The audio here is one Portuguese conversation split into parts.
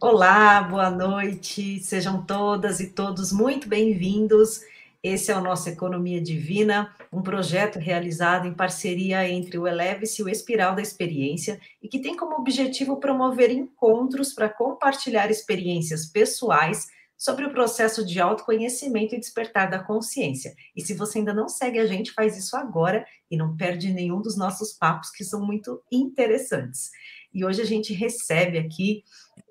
Olá, boa noite, sejam todas e todos muito bem-vindos. Esse é o nosso Economia Divina, um projeto realizado em parceria entre o Eleve-se e o Espiral da Experiência e que tem como objetivo promover encontros para compartilhar experiências pessoais sobre o processo de autoconhecimento e despertar da consciência. E se você ainda não segue a gente, faz isso agora e não perde nenhum dos nossos papos que são muito interessantes. E hoje a gente recebe aqui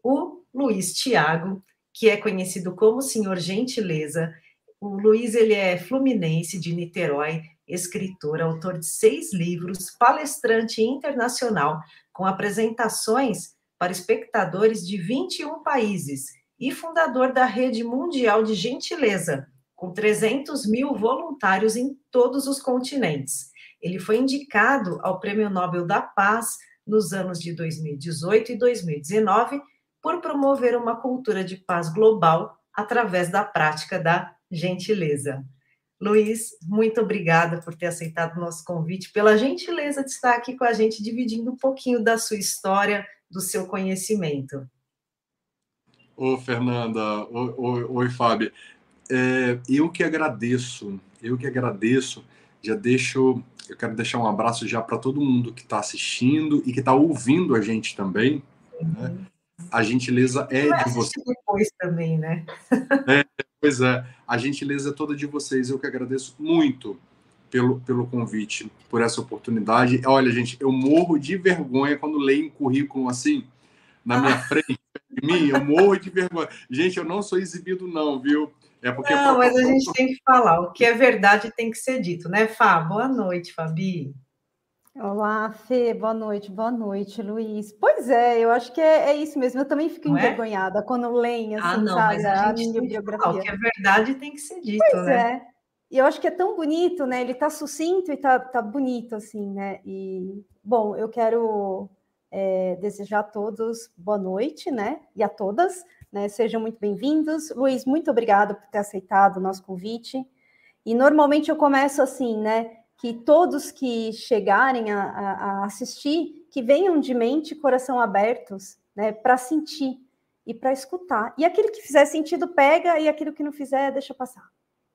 o Luiz Tiago, que é conhecido como Senhor Gentileza. O Luiz ele é fluminense de Niterói, escritor, autor de seis livros, palestrante internacional, com apresentações para espectadores de 21 países e fundador da Rede Mundial de Gentileza, com 300 mil voluntários em todos os continentes. Ele foi indicado ao Prêmio Nobel da Paz nos anos de 2018 e 2019 por promover uma cultura de paz global através da prática da gentileza. Luiz, muito obrigada por ter aceitado o nosso convite, pela gentileza de estar aqui com a gente, dividindo um pouquinho da sua história, do seu conhecimento. Ô, Fernanda, oi, oi Fábio. É, eu que agradeço, eu que agradeço, já deixo, eu quero deixar um abraço já para todo mundo que está assistindo e que está ouvindo a gente também. Uhum. Né? A gentileza é de vocês. depois também, né? é, pois é, a gentileza é toda de vocês. Eu que agradeço muito pelo, pelo convite, por essa oportunidade. Olha, gente, eu morro de vergonha quando leio um currículo assim na minha ah. frente, de mim, eu morro de vergonha. Gente, eu não sou exibido, não, viu? É porque não, mas a gente tem que falar. O que é verdade tem que ser dito, né, Fá? Boa noite, Fabi. Olá, Fê, boa noite, boa noite, Luiz. Pois é, eu acho que é, é isso mesmo. Eu também fico Não é? envergonhada é? quando leem ah, assim, ah, não, sabe, mas a, a minha biografia. O que é verdade tem que ser dito, pois né? É. E eu acho que é tão bonito, né? Ele tá sucinto e tá, tá bonito, assim, né? E, bom, eu quero é, desejar a todos boa noite, né? E a todas, né? Sejam muito bem-vindos. Luiz, muito obrigado por ter aceitado o nosso convite. E normalmente eu começo assim, né? Que todos que chegarem a, a, a assistir, que venham de mente e coração abertos, né, para sentir e para escutar. E aquilo que fizer sentido, pega, e aquilo que não fizer, deixa passar.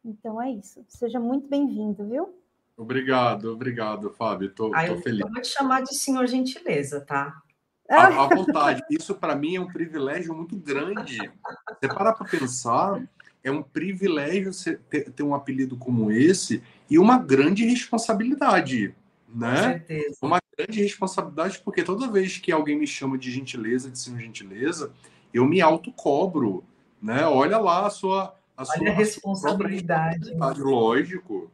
Então é isso. Seja muito bem-vindo, viu? Obrigado, obrigado, Fábio. Estou feliz. Eu vou te chamar de senhor gentileza, tá? À, à vontade. Isso, para mim, é um privilégio muito grande. Você para para pensar, é um privilégio ter, ter um apelido como esse e uma grande responsabilidade, né? Com certeza. Uma grande responsabilidade, porque toda vez que alguém me chama de gentileza, de ser gentileza, eu me autocobro, né? Olha lá a sua a Olha sua, a responsabilidade. responsabilidade. Lógico.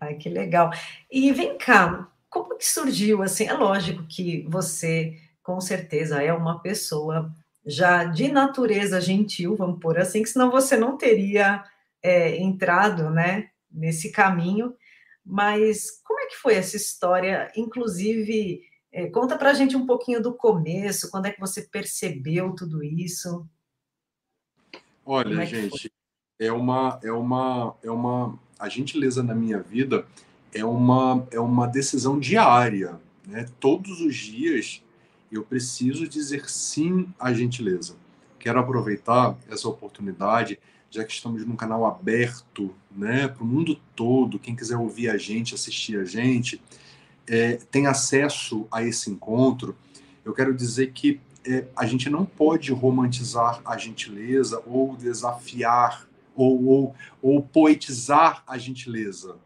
Ai, que legal. E vem cá, como que surgiu assim? É lógico que você, com certeza, é uma pessoa já de natureza gentil, vamos por assim, que senão você não teria é, entrado, né, nesse caminho. Mas como é que foi essa história? Inclusive, é, conta para a gente um pouquinho do começo, quando é que você percebeu tudo isso? Olha, é gente, é uma, é uma, é uma, a gentileza na minha vida é uma, é uma decisão diária, né? Todos os dias eu preciso dizer sim à gentileza. Quero aproveitar essa oportunidade já que estamos num canal aberto né, para o mundo todo, quem quiser ouvir a gente, assistir a gente, é, tem acesso a esse encontro, eu quero dizer que é, a gente não pode romantizar a gentileza ou desafiar ou, ou, ou poetizar a gentileza.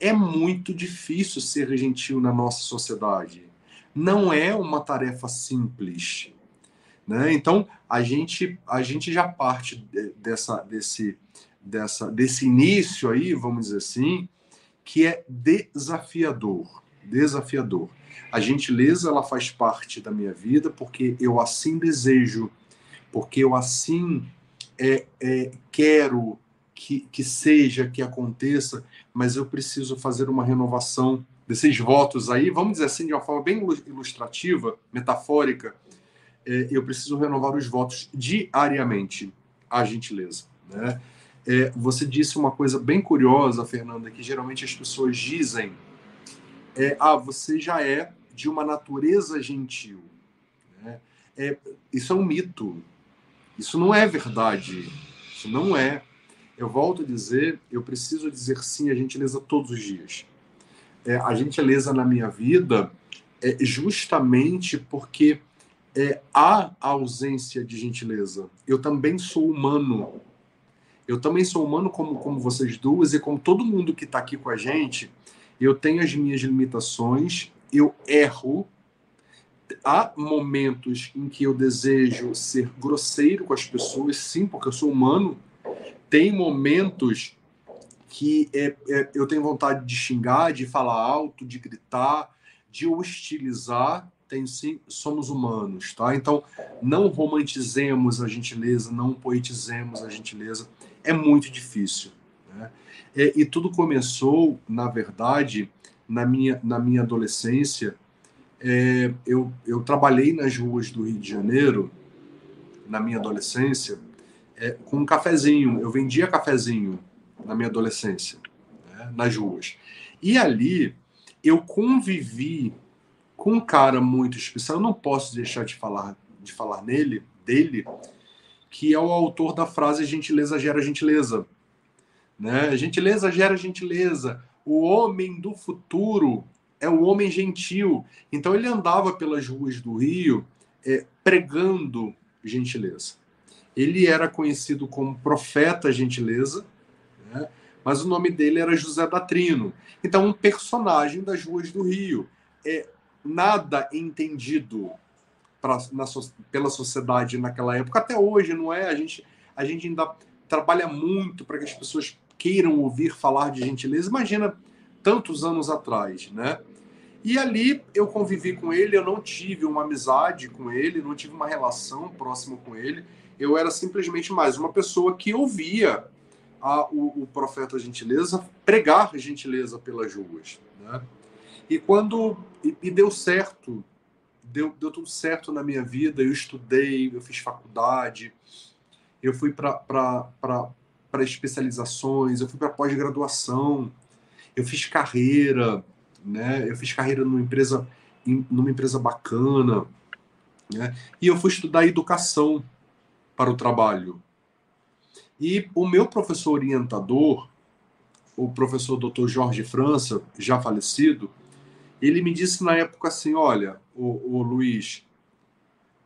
É muito difícil ser gentil na nossa sociedade. Não é uma tarefa simples. Né? Então, a gente, a gente já parte dessa, desse, dessa, desse início aí, vamos dizer assim, que é desafiador. Desafiador. A gentileza ela faz parte da minha vida porque eu assim desejo, porque eu assim é, é, quero que, que seja, que aconteça, mas eu preciso fazer uma renovação desses votos aí, vamos dizer assim, de uma forma bem ilustrativa, metafórica, é, eu preciso renovar os votos diariamente, a gentileza. Né? É, você disse uma coisa bem curiosa, Fernanda, que geralmente as pessoas dizem: é, ah, você já é de uma natureza gentil. Né? é, isso é um mito. Isso não é verdade. Isso não é. Eu volto a dizer, eu preciso dizer sim à gentileza todos os dias. É, a gentileza na minha vida é justamente porque é, há ausência de gentileza. Eu também sou humano. Eu também sou humano como, como vocês duas e como todo mundo que está aqui com a gente. Eu tenho as minhas limitações, eu erro, há momentos em que eu desejo ser grosseiro com as pessoas, sim, porque eu sou humano. Tem momentos que é, é, eu tenho vontade de xingar, de falar alto, de gritar, de hostilizar. Tem sim, somos humanos, tá? Então, não romantizemos a gentileza, não poetizemos a gentileza. É muito difícil. Né? É, e tudo começou, na verdade, na minha, na minha adolescência, é, eu, eu trabalhei nas ruas do Rio de Janeiro, na minha adolescência, é, com um cafezinho. Eu vendia cafezinho na minha adolescência, né, nas ruas. E ali eu convivi com um cara muito especial. Eu não posso deixar de falar, de falar nele, dele, que é o autor da frase gentileza gera gentileza. Né? Gentileza gera gentileza. O homem do futuro é o homem gentil. Então ele andava pelas ruas do Rio é, pregando gentileza. Ele era conhecido como profeta gentileza, né? mas o nome dele era José Datrino. Então, um personagem das ruas do Rio. É nada entendido pra, na, pela sociedade naquela época, até hoje, não é? A gente, a gente ainda trabalha muito para que as pessoas queiram ouvir falar de gentileza. Imagina tantos anos atrás, né? E ali eu convivi com ele, eu não tive uma amizade com ele, não tive uma relação próxima com ele. Eu era simplesmente mais uma pessoa que ouvia a, o, o, profeta gentileza pregar gentileza pelas ruas. Né? E quando. E, e, deu certo, deu, deu tudo certo na minha vida. Eu estudei, eu fiz faculdade, eu fui para especializações, eu fui para pós-graduação, eu fiz carreira né? Eu fiz carreira numa empresa, numa empresa bacana, né? E eu fui estudar educação para o trabalho. E o meu professor orientador, o professor Dr. Jorge França, já falecido, ele me disse na época assim, olha, o, o Luiz,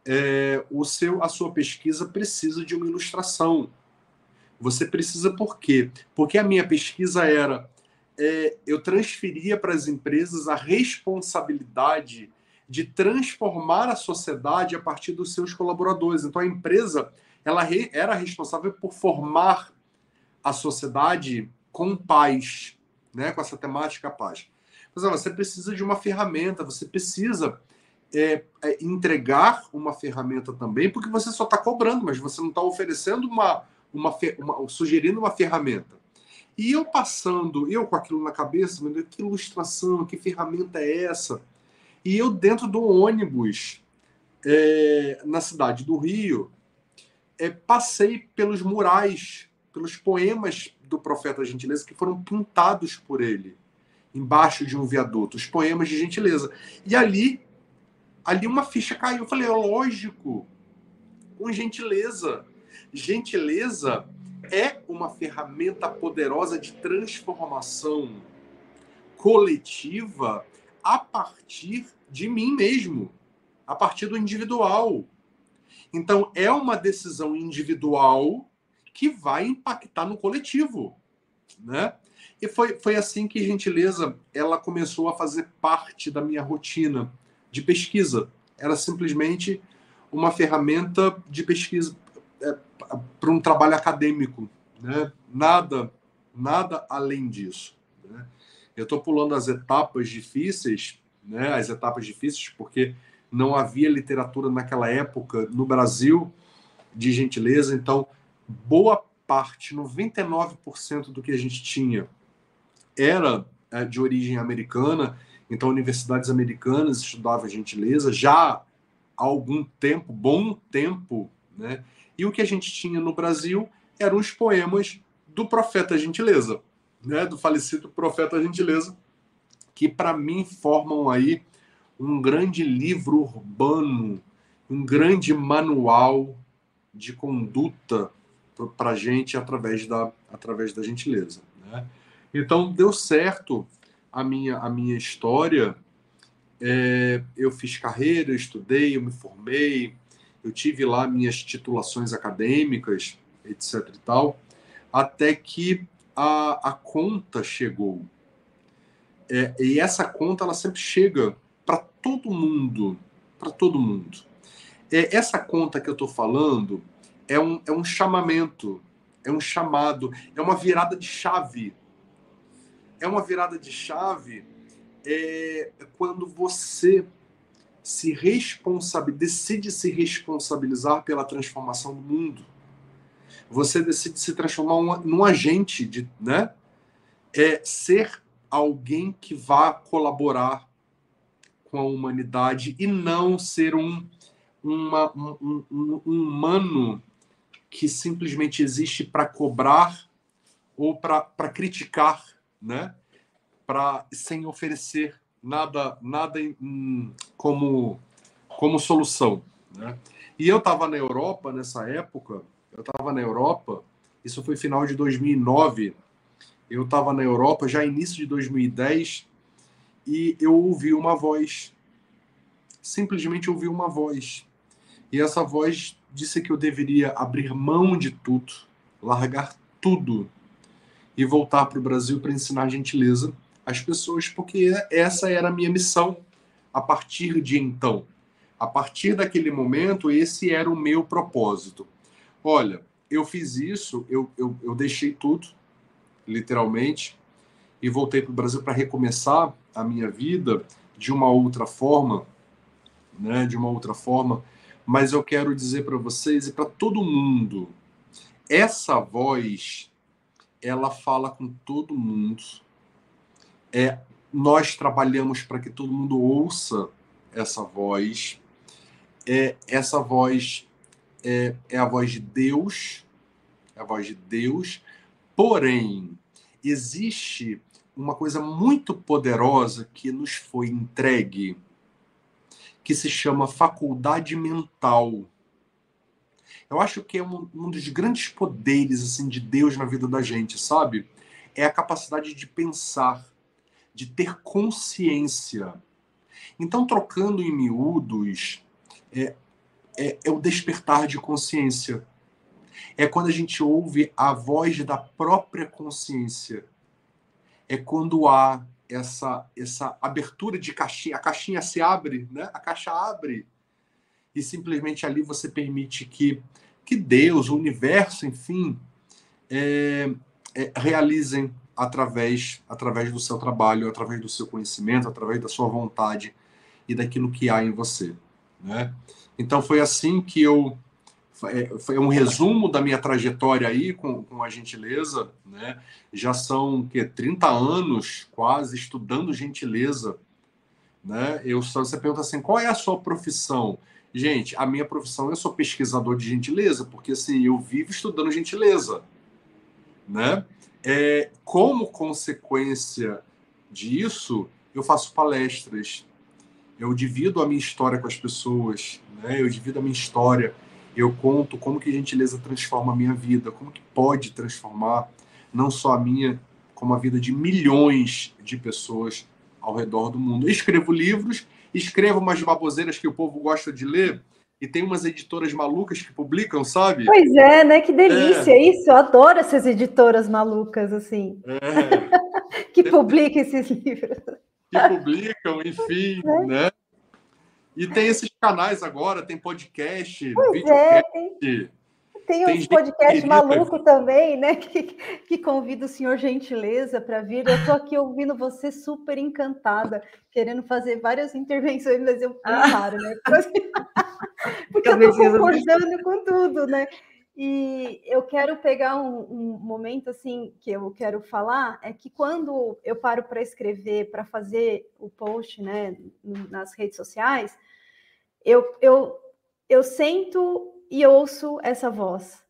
é, o seu, a sua pesquisa precisa de uma ilustração. Você precisa por quê? Porque a minha pesquisa era é, eu transferia para as empresas a responsabilidade de transformar a sociedade a partir dos seus colaboradores. Então a empresa ela re, era responsável por formar a sociedade com paz, né, com essa temática paz. Mas você precisa de uma ferramenta, você precisa é, é, entregar uma ferramenta também, porque você só está cobrando, mas você não está oferecendo uma, uma, uma, sugerindo uma ferramenta. E eu passando, eu com aquilo na cabeça, que ilustração, que ferramenta é essa? E eu dentro do ônibus, é, na cidade do Rio, é, passei pelos murais, pelos poemas do Profeta Gentileza que foram pintados por ele, embaixo de um viaduto, os poemas de gentileza. E ali, ali uma ficha caiu. Eu falei, é lógico, com gentileza. Gentileza é uma ferramenta poderosa de transformação coletiva a partir de mim mesmo, a partir do individual. Então, é uma decisão individual que vai impactar no coletivo, né? E foi, foi assim que Gentileza ela começou a fazer parte da minha rotina de pesquisa. Era simplesmente uma ferramenta de pesquisa é, para um trabalho acadêmico, né? Nada, nada além disso. Né? Eu estou pulando as etapas difíceis, né? As etapas difíceis porque não havia literatura naquela época no Brasil de gentileza, então boa parte, 99% do que a gente tinha era é, de origem americana, então universidades americanas estudavam gentileza já há algum tempo, bom tempo, né? E o que a gente tinha no Brasil eram os poemas do Profeta Gentileza, né? do falecido Profeta Gentileza, que para mim formam aí um grande livro urbano um grande manual de conduta para a gente através da, através da gentileza. Né? Então, deu certo a minha, a minha história. É, eu fiz carreira, eu estudei, eu me formei, eu tive lá minhas titulações acadêmicas, etc e tal, até que a, a conta chegou. É, e essa conta ela sempre chega para todo mundo, para todo mundo. É, essa conta que eu estou falando é um, é um chamamento, é um chamado, é uma virada de chave. É uma virada de chave é, é quando você se responsabiliza, decide se responsabilizar pela transformação do mundo. Você decide se transformar um, num agente de, né? É ser alguém que vá colaborar com a humanidade e não ser um, uma, um, um, um humano que simplesmente existe para cobrar ou para criticar, né? Para sem oferecer nada nada em, como como solução, né? E eu estava na Europa nessa época, eu estava na Europa, isso foi final de 2009, eu estava na Europa já início de 2010 e eu ouvi uma voz, simplesmente ouvi uma voz. E essa voz disse que eu deveria abrir mão de tudo, largar tudo e voltar para o Brasil para ensinar gentileza às pessoas, porque essa era a minha missão a partir de então. A partir daquele momento, esse era o meu propósito. Olha, eu fiz isso, eu, eu, eu deixei tudo, literalmente, e voltei para o Brasil para recomeçar a minha vida de uma outra forma, né? De uma outra forma mas eu quero dizer para vocês e para todo mundo, essa voz, ela fala com todo mundo. É, nós trabalhamos para que todo mundo ouça essa voz. É, essa voz é, é a voz de Deus, é a voz de Deus. Porém, existe uma coisa muito poderosa que nos foi entregue que se chama faculdade mental. Eu acho que é um, um dos grandes poderes assim de Deus na vida da gente, sabe? É a capacidade de pensar, de ter consciência. Então, trocando em miúdos, é, é, é o despertar de consciência. É quando a gente ouve a voz da própria consciência. É quando há essa essa abertura de caixinha, a caixinha se abre, né? A caixa abre e simplesmente ali você permite que que Deus, o universo, enfim, é, é, realizem através através do seu trabalho, através do seu conhecimento, através da sua vontade e daquilo que há em você, né? Então foi assim que eu é, foi um resumo da minha trajetória aí com, com a gentileza, né? Já são que 30 anos quase estudando gentileza, né? Eu só você pergunta assim, qual é a sua profissão? Gente, a minha profissão eu sou pesquisador de gentileza, porque assim, eu vivo estudando gentileza, né? É, como consequência disso, eu faço palestras, eu divido a minha história com as pessoas, né? Eu divido a minha história eu conto como que gentileza transforma a minha vida, como que pode transformar não só a minha, como a vida de milhões de pessoas ao redor do mundo. Eu escrevo livros, escrevo umas baboseiras que o povo gosta de ler, e tem umas editoras malucas que publicam, sabe? Pois é, né? Que delícia é. isso. Eu adoro essas editoras malucas, assim. É. que publicam esses livros. Que publicam, enfim, é. né? E tem esses canais agora, tem podcast, pois videocast. É, tem, tem uns podcasts malucos também, né? Que, que convida o senhor Gentileza para vir. Eu estou aqui ouvindo você super encantada, querendo fazer várias intervenções, mas eu ah. paro, né? Porque eu estou concordando com tudo, né? E eu quero pegar um, um, momento assim que eu quero falar é que quando eu paro para escrever, para fazer o post, né, nas redes sociais, eu, eu, eu sento e ouço essa voz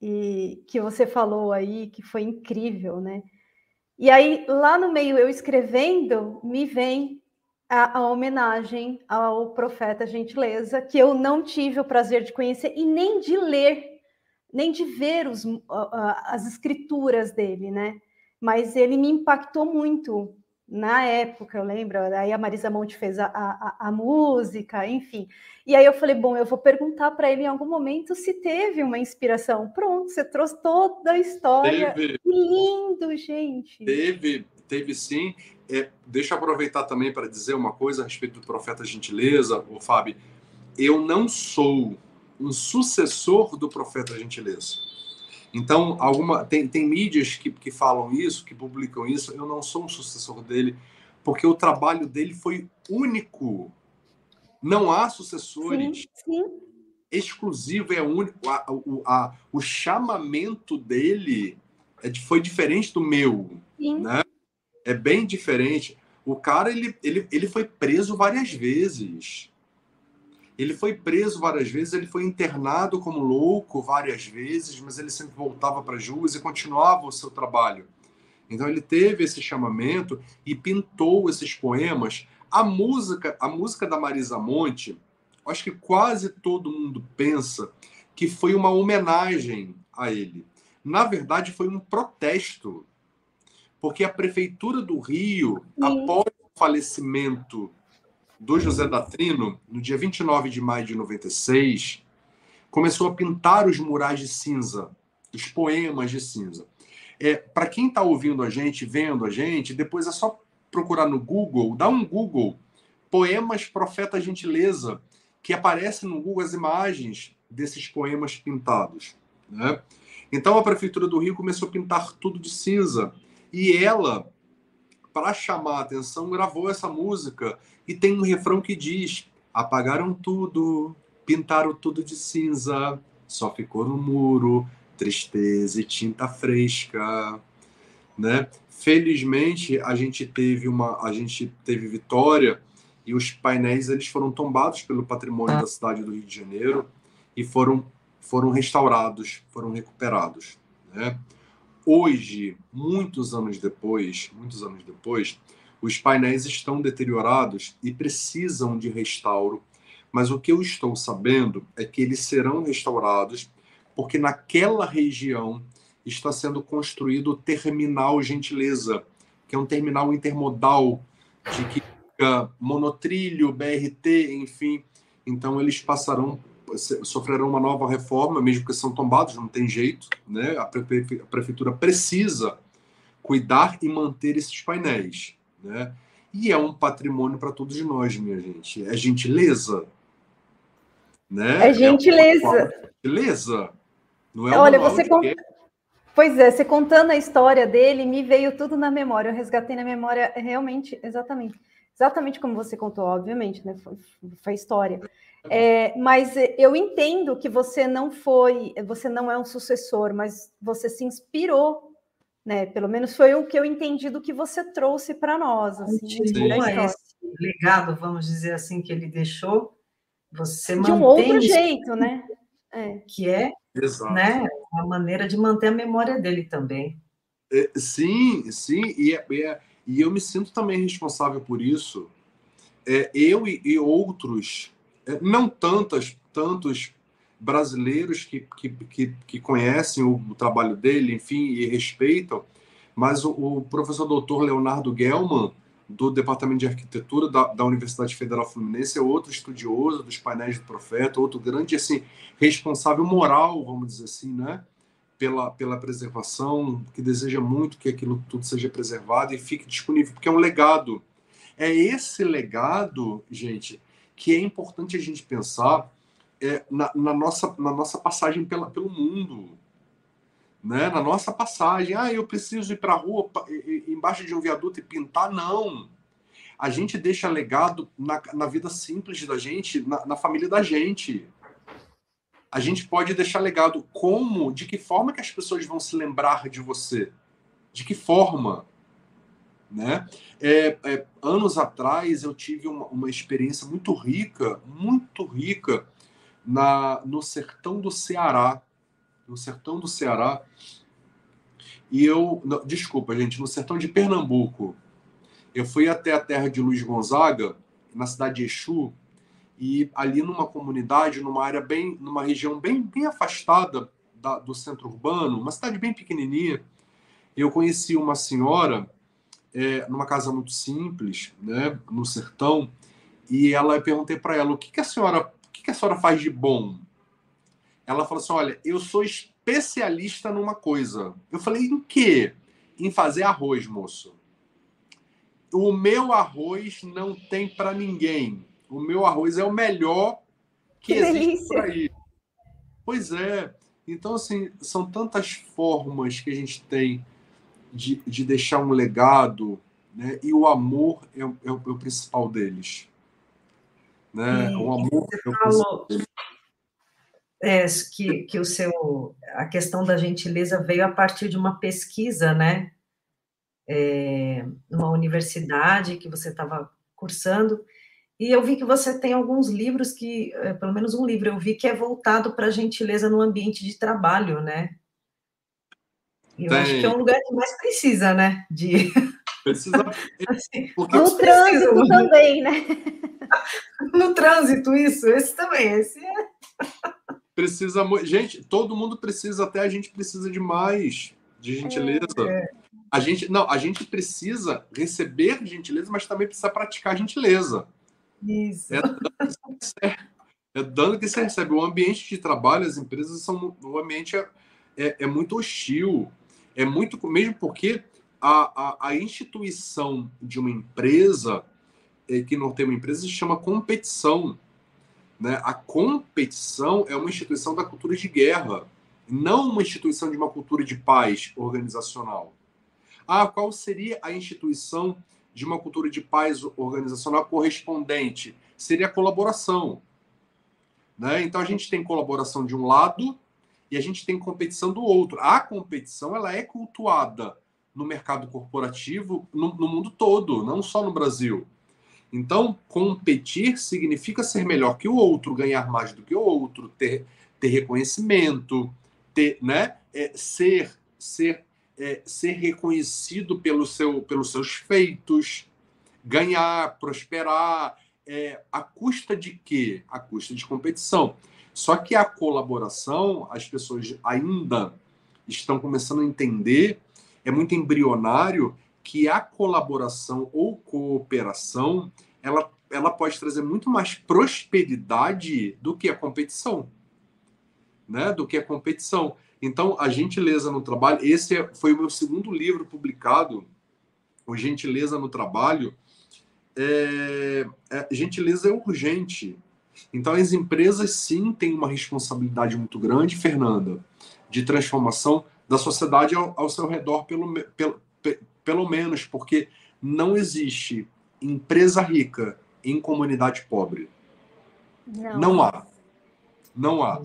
e que você falou aí, que foi incrível, né? E aí, lá no meio, eu escrevendo, me vem a, a, homenagem ao profeta Gentileza, que eu não tive o prazer de conhecer e nem de ler, nem de ver os, as escrituras dele, né? Mas ele me impactou muito na época, eu lembro. Aí a Marisa Monte fez a, a, a música, enfim. E aí eu falei, bom, eu vou perguntar para ele em algum momento se teve uma inspiração. Pronto, você trouxe toda a história. Teve. Que lindo, gente. Teve, teve sim. É, deixa eu aproveitar também para dizer uma coisa a respeito do profeta Gentileza, o Fábio. Eu não sou um sucessor do profeta Gentileza. Então, alguma tem, tem mídias que, que falam isso, que publicam isso. Eu não sou um sucessor dele, porque o trabalho dele foi único. Não há sucessores. Sim, sim. Exclusivo, é único. A, a, o chamamento dele é, foi diferente do meu. Sim. Né? é bem diferente. O cara ele, ele, ele foi preso várias vezes. Ele foi preso várias vezes, ele foi internado como louco várias vezes, mas ele sempre voltava para as ruas e continuava o seu trabalho. Então ele teve esse chamamento e pintou esses poemas. A música, a música da Marisa Monte, acho que quase todo mundo pensa que foi uma homenagem a ele. Na verdade, foi um protesto porque a Prefeitura do Rio, Sim. após o falecimento do José Datrino, no dia 29 de maio de 96, começou a pintar os murais de cinza, os poemas de cinza. É, Para quem está ouvindo a gente, vendo a gente, depois é só procurar no Google, dá um Google, Poemas Profeta Gentileza, que aparece no Google as imagens desses poemas pintados. Né? Então a Prefeitura do Rio começou a pintar tudo de cinza e ela, para chamar a atenção, gravou essa música e tem um refrão que diz: apagaram tudo, pintaram tudo de cinza, só ficou no muro tristeza e tinta fresca, né? Felizmente a gente teve uma, a gente teve vitória e os painéis eles foram tombados pelo patrimônio da cidade do Rio de Janeiro e foram foram restaurados, foram recuperados, né? Hoje, muitos anos depois, muitos anos depois, os painéis estão deteriorados e precisam de restauro. Mas o que eu estou sabendo é que eles serão restaurados porque naquela região está sendo construído o terminal Gentileza, que é um terminal intermodal de que monotrilho, BRT, enfim. Então eles passarão sofrerão uma nova reforma, mesmo que são tombados, não tem jeito, né? A, prefe a prefeitura precisa cuidar e manter esses painéis, né? E é um patrimônio para todos nós, minha gente. É gentileza, né? É gentileza. É gentileza. Não é Olha, você. Pois é, você contando a história dele, me veio tudo na memória. Eu resgatei na memória realmente, exatamente, exatamente como você contou, obviamente, né? Foi, foi história. É, mas eu entendo que você não foi, você não é um sucessor, mas você se inspirou, né? Pelo menos foi o que eu entendi do que você trouxe para nós. Assim, esse legado, vamos dizer assim, que ele deixou, você de um outro jeito, né? É. Que é, Exato. né? A maneira de manter a memória dele também. É, sim, sim, e, é, é, e eu me sinto também responsável por isso. É, eu e, e outros é, não tantas, tantos brasileiros que, que, que, que conhecem o, o, trabalho dele, enfim, e respeitam, mas o, o, professor doutor Leonardo Gelman, do Departamento de Arquitetura da, da, Universidade Federal Fluminense, é outro estudioso dos painéis do profeta, outro grande assim, responsável moral, vamos dizer assim, né? Pela, pela preservação, que deseja muito que aquilo tudo seja preservado e fique disponível, porque é um legado. É esse legado, gente, que é importante a gente pensar é, na, na, nossa, na nossa passagem pela, pelo mundo. Né? Na nossa passagem, ah, eu preciso ir para a rua embaixo de um viaduto e pintar. Não. A gente deixa legado na, na vida simples da gente, na, na família da gente. A gente pode deixar legado como, de que forma que as pessoas vão se lembrar de você? De que forma? Né? É, é, anos atrás eu tive uma, uma, experiência muito rica, muito rica na, no sertão do Ceará. No sertão do Ceará. E eu. Não, desculpa, gente, no sertão de Pernambuco. Eu fui até a terra de Luiz Gonzaga, na cidade de Exu, e ali numa comunidade, numa área bem, numa região bem, bem afastada da, do centro urbano, uma cidade bem pequenininha, eu conheci uma senhora é, numa casa muito simples, né, no sertão, e ela eu perguntei para ela o que, que a senhora, o que, que a senhora faz de bom? Ela falou assim, olha, eu sou especialista numa coisa. Eu falei, em quê? Em fazer arroz, moço. O meu arroz não tem para ninguém. O meu arroz é o melhor que, que existe delícia. por aí. Pois é. Então, assim, são tantas formas que a gente tem de, de deixar um legado, né? e o amor é, é, é o principal deles. Né? o amor é o falou, é, que, que o seu, a questão da gentileza veio a partir de uma pesquisa, né? É, numa universidade que você estava cursando, e eu vi que você tem alguns livros que, é, pelo menos um livro eu vi que é voltado para a gentileza no ambiente de trabalho, né? Eu tem. acho que é um lugar que mais precisa, né? De... Precisa. assim, no trânsito precisam, também, né? no trânsito, isso, esse também, esse é. Precisa. Gente, todo mundo precisa, até a gente precisa de mais de gentileza. É, é. A gente, não, a gente precisa receber gentileza, mas também precisa praticar gentileza. Isso. É dando que você, é dando que você recebe. O ambiente de trabalho, as empresas são. O ambiente é, é, é muito hostil. É muito. Mesmo porque a, a, a instituição de uma empresa, é, que não tem uma empresa, se chama competição. Né? A competição é uma instituição da cultura de guerra, não uma instituição de uma cultura de paz organizacional. Ah, qual seria a instituição de uma cultura de paz organizacional correspondente? Seria a colaboração. Né? Então a gente tem colaboração de um lado e a gente tem competição do outro. A competição ela é cultuada no mercado corporativo no, no mundo todo, não só no Brasil. Então, competir significa ser melhor que o outro, ganhar mais do que o outro, ter, ter reconhecimento, ter, né? É, ser ser é, ser reconhecido pelo seu, pelos seus feitos, ganhar, prosperar, é, a custa de quê? A custa de competição. Só que a colaboração, as pessoas ainda estão começando a entender, é muito embrionário que a colaboração ou cooperação ela, ela pode trazer muito mais prosperidade do que a competição, né? Do que a competição. Então, a gentileza no trabalho, esse é, foi o meu segundo livro publicado, o Gentileza no Trabalho. É, é, gentileza é urgente. Então, as empresas sim têm uma responsabilidade muito grande, Fernanda, de transformação da sociedade ao, ao seu redor, pelo, pelo, pelo menos, porque não existe empresa rica em comunidade pobre. Não, não há. Não há.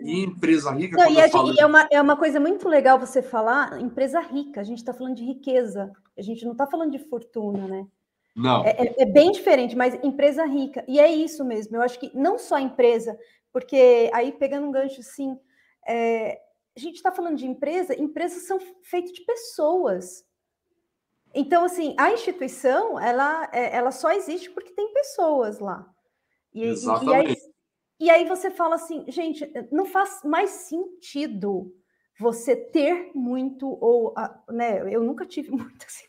E empresa rica. Não, e, falo... é, uma, é uma coisa muito legal você falar empresa rica. A gente está falando de riqueza. A gente não está falando de fortuna, né? Não. É, é, é, bem diferente, mas empresa rica. E é isso mesmo. Eu acho que não só empresa, porque aí pegando um gancho assim, é, a gente está falando de empresa, empresas são feitas de pessoas. Então, assim, a instituição, ela, é, ela só existe porque tem pessoas lá. E, Exatamente. E, aí, e aí você fala assim, gente, não faz mais sentido você ter muito, ou, né, eu nunca tive muito, assim,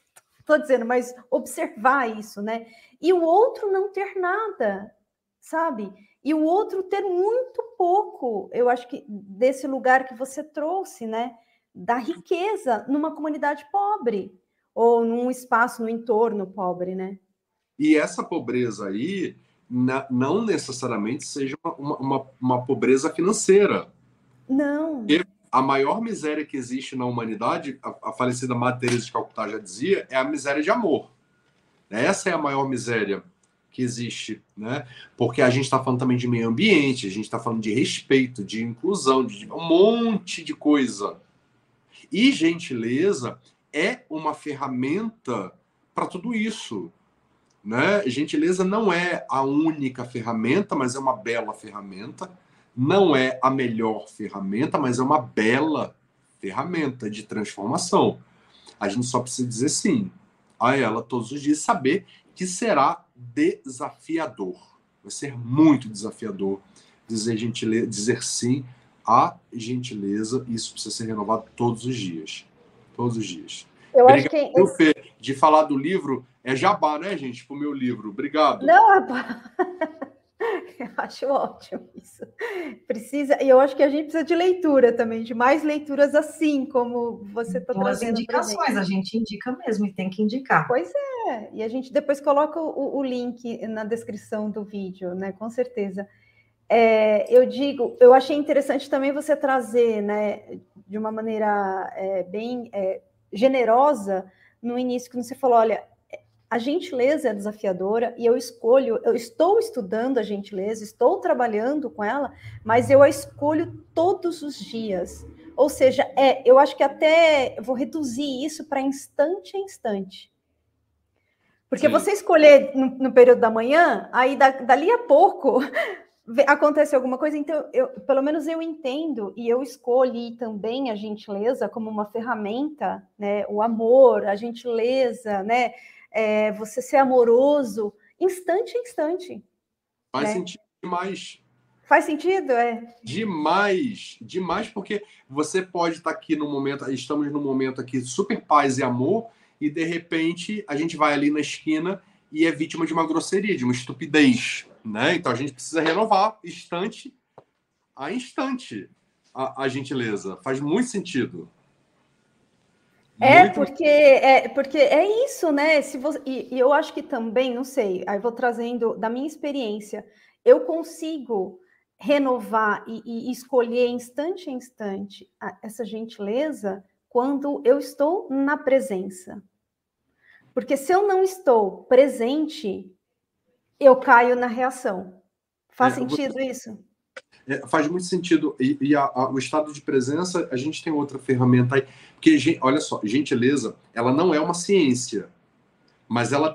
estou dizendo, mas observar isso, né? E o outro não ter nada, sabe? E o outro ter muito pouco, eu acho que desse lugar que você trouxe, né? Da riqueza numa comunidade pobre ou num espaço no entorno pobre, né? E essa pobreza aí não necessariamente seja uma, uma, uma, pobreza financeira. Não. E a maior miséria que existe na humanidade, a, a falecida Madre Teresa de Calcutá já dizia, é a miséria de amor. Essa é a maior miséria que existe, né? Porque a gente está falando também de meio ambiente, a gente está falando de respeito, de inclusão, de um monte de coisa. E gentileza é uma ferramenta para tudo isso. Né? Gentileza não é a única ferramenta, mas é uma bela ferramenta. Não é a melhor ferramenta, mas é uma bela ferramenta de transformação. A gente só precisa dizer sim. a ela todos os dias, saber que será desafiador. Vai ser muito desafiador dizer gentileza, dizer sim à gentileza. Isso precisa ser renovado todos os dias. Todos os dias. Eu Obrigado, acho que. Fê, de falar do livro, é jabá, né, gente? Pro meu livro. Obrigado. Não, eu acho ótimo isso. Precisa, e eu acho que a gente precisa de leitura também, de mais leituras assim, como você está trazendo. As indicações, a gente indica mesmo e tem que indicar. Pois é, e a gente depois coloca o, o link na descrição do vídeo, né? Com certeza. É, eu digo, eu achei interessante também você trazer, né, de uma maneira é, bem é, generosa, no início, quando você falou, olha, a gentileza é desafiadora e eu escolho, eu estou estudando a gentileza, estou trabalhando com ela, mas eu a escolho todos os dias. Ou seja, é, eu acho que até vou reduzir isso para instante a instante. Porque Sim. você escolher no, no, período da manhã, aí da, dali a pouco acontece alguma coisa, então eu, pelo menos eu entendo e eu escolhi também a gentileza como uma ferramenta, né? O amor, a gentileza, né? É, você ser amoroso, instante a instante. Faz né? sentido demais. Faz sentido, é? Demais, demais, porque você pode estar aqui no momento, estamos num momento aqui super paz e amor, e de repente a gente vai ali na esquina e é vítima de uma grosseria, de uma estupidez, né? Então a gente precisa renovar instante a instante a, a gentileza. Faz muito sentido. É muito... porque é porque é isso, né? Se você, e, e, eu acho que também, não sei, aí vou trazendo da minha experiência, eu consigo renovar e, e escolher instante a instante a, essa gentileza quando eu estou na presença. Porque se eu não estou presente, eu caio na reação. Faz é, sentido você... isso? É, faz muito sentido. E, e a, a, o estado de presença, a gente tem outra ferramenta aí. Porque, olha só, gentileza, ela não é uma ciência. Mas ela,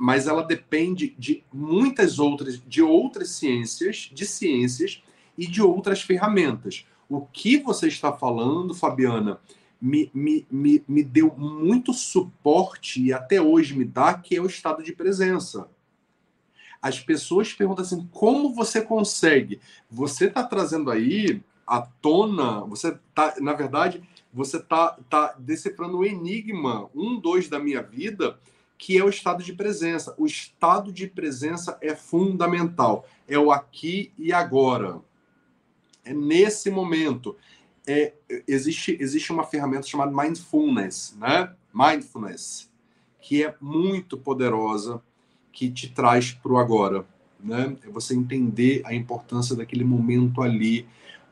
mas ela depende de muitas outras, de outras ciências, de ciências e de outras ferramentas. O que você está falando, Fabiana, me, me, me, me deu muito suporte e até hoje me dá, que é o estado de presença as pessoas perguntam assim: como você consegue? Você está trazendo aí à tona, você tá, na verdade, você está tá decifrando o enigma, um, dois da minha vida, que é o estado de presença. O estado de presença é fundamental. É o aqui e agora. É nesse momento. É, existe, existe uma ferramenta chamada mindfulness, né? Mindfulness, que é muito poderosa que te traz para o agora, né? É você entender a importância daquele momento ali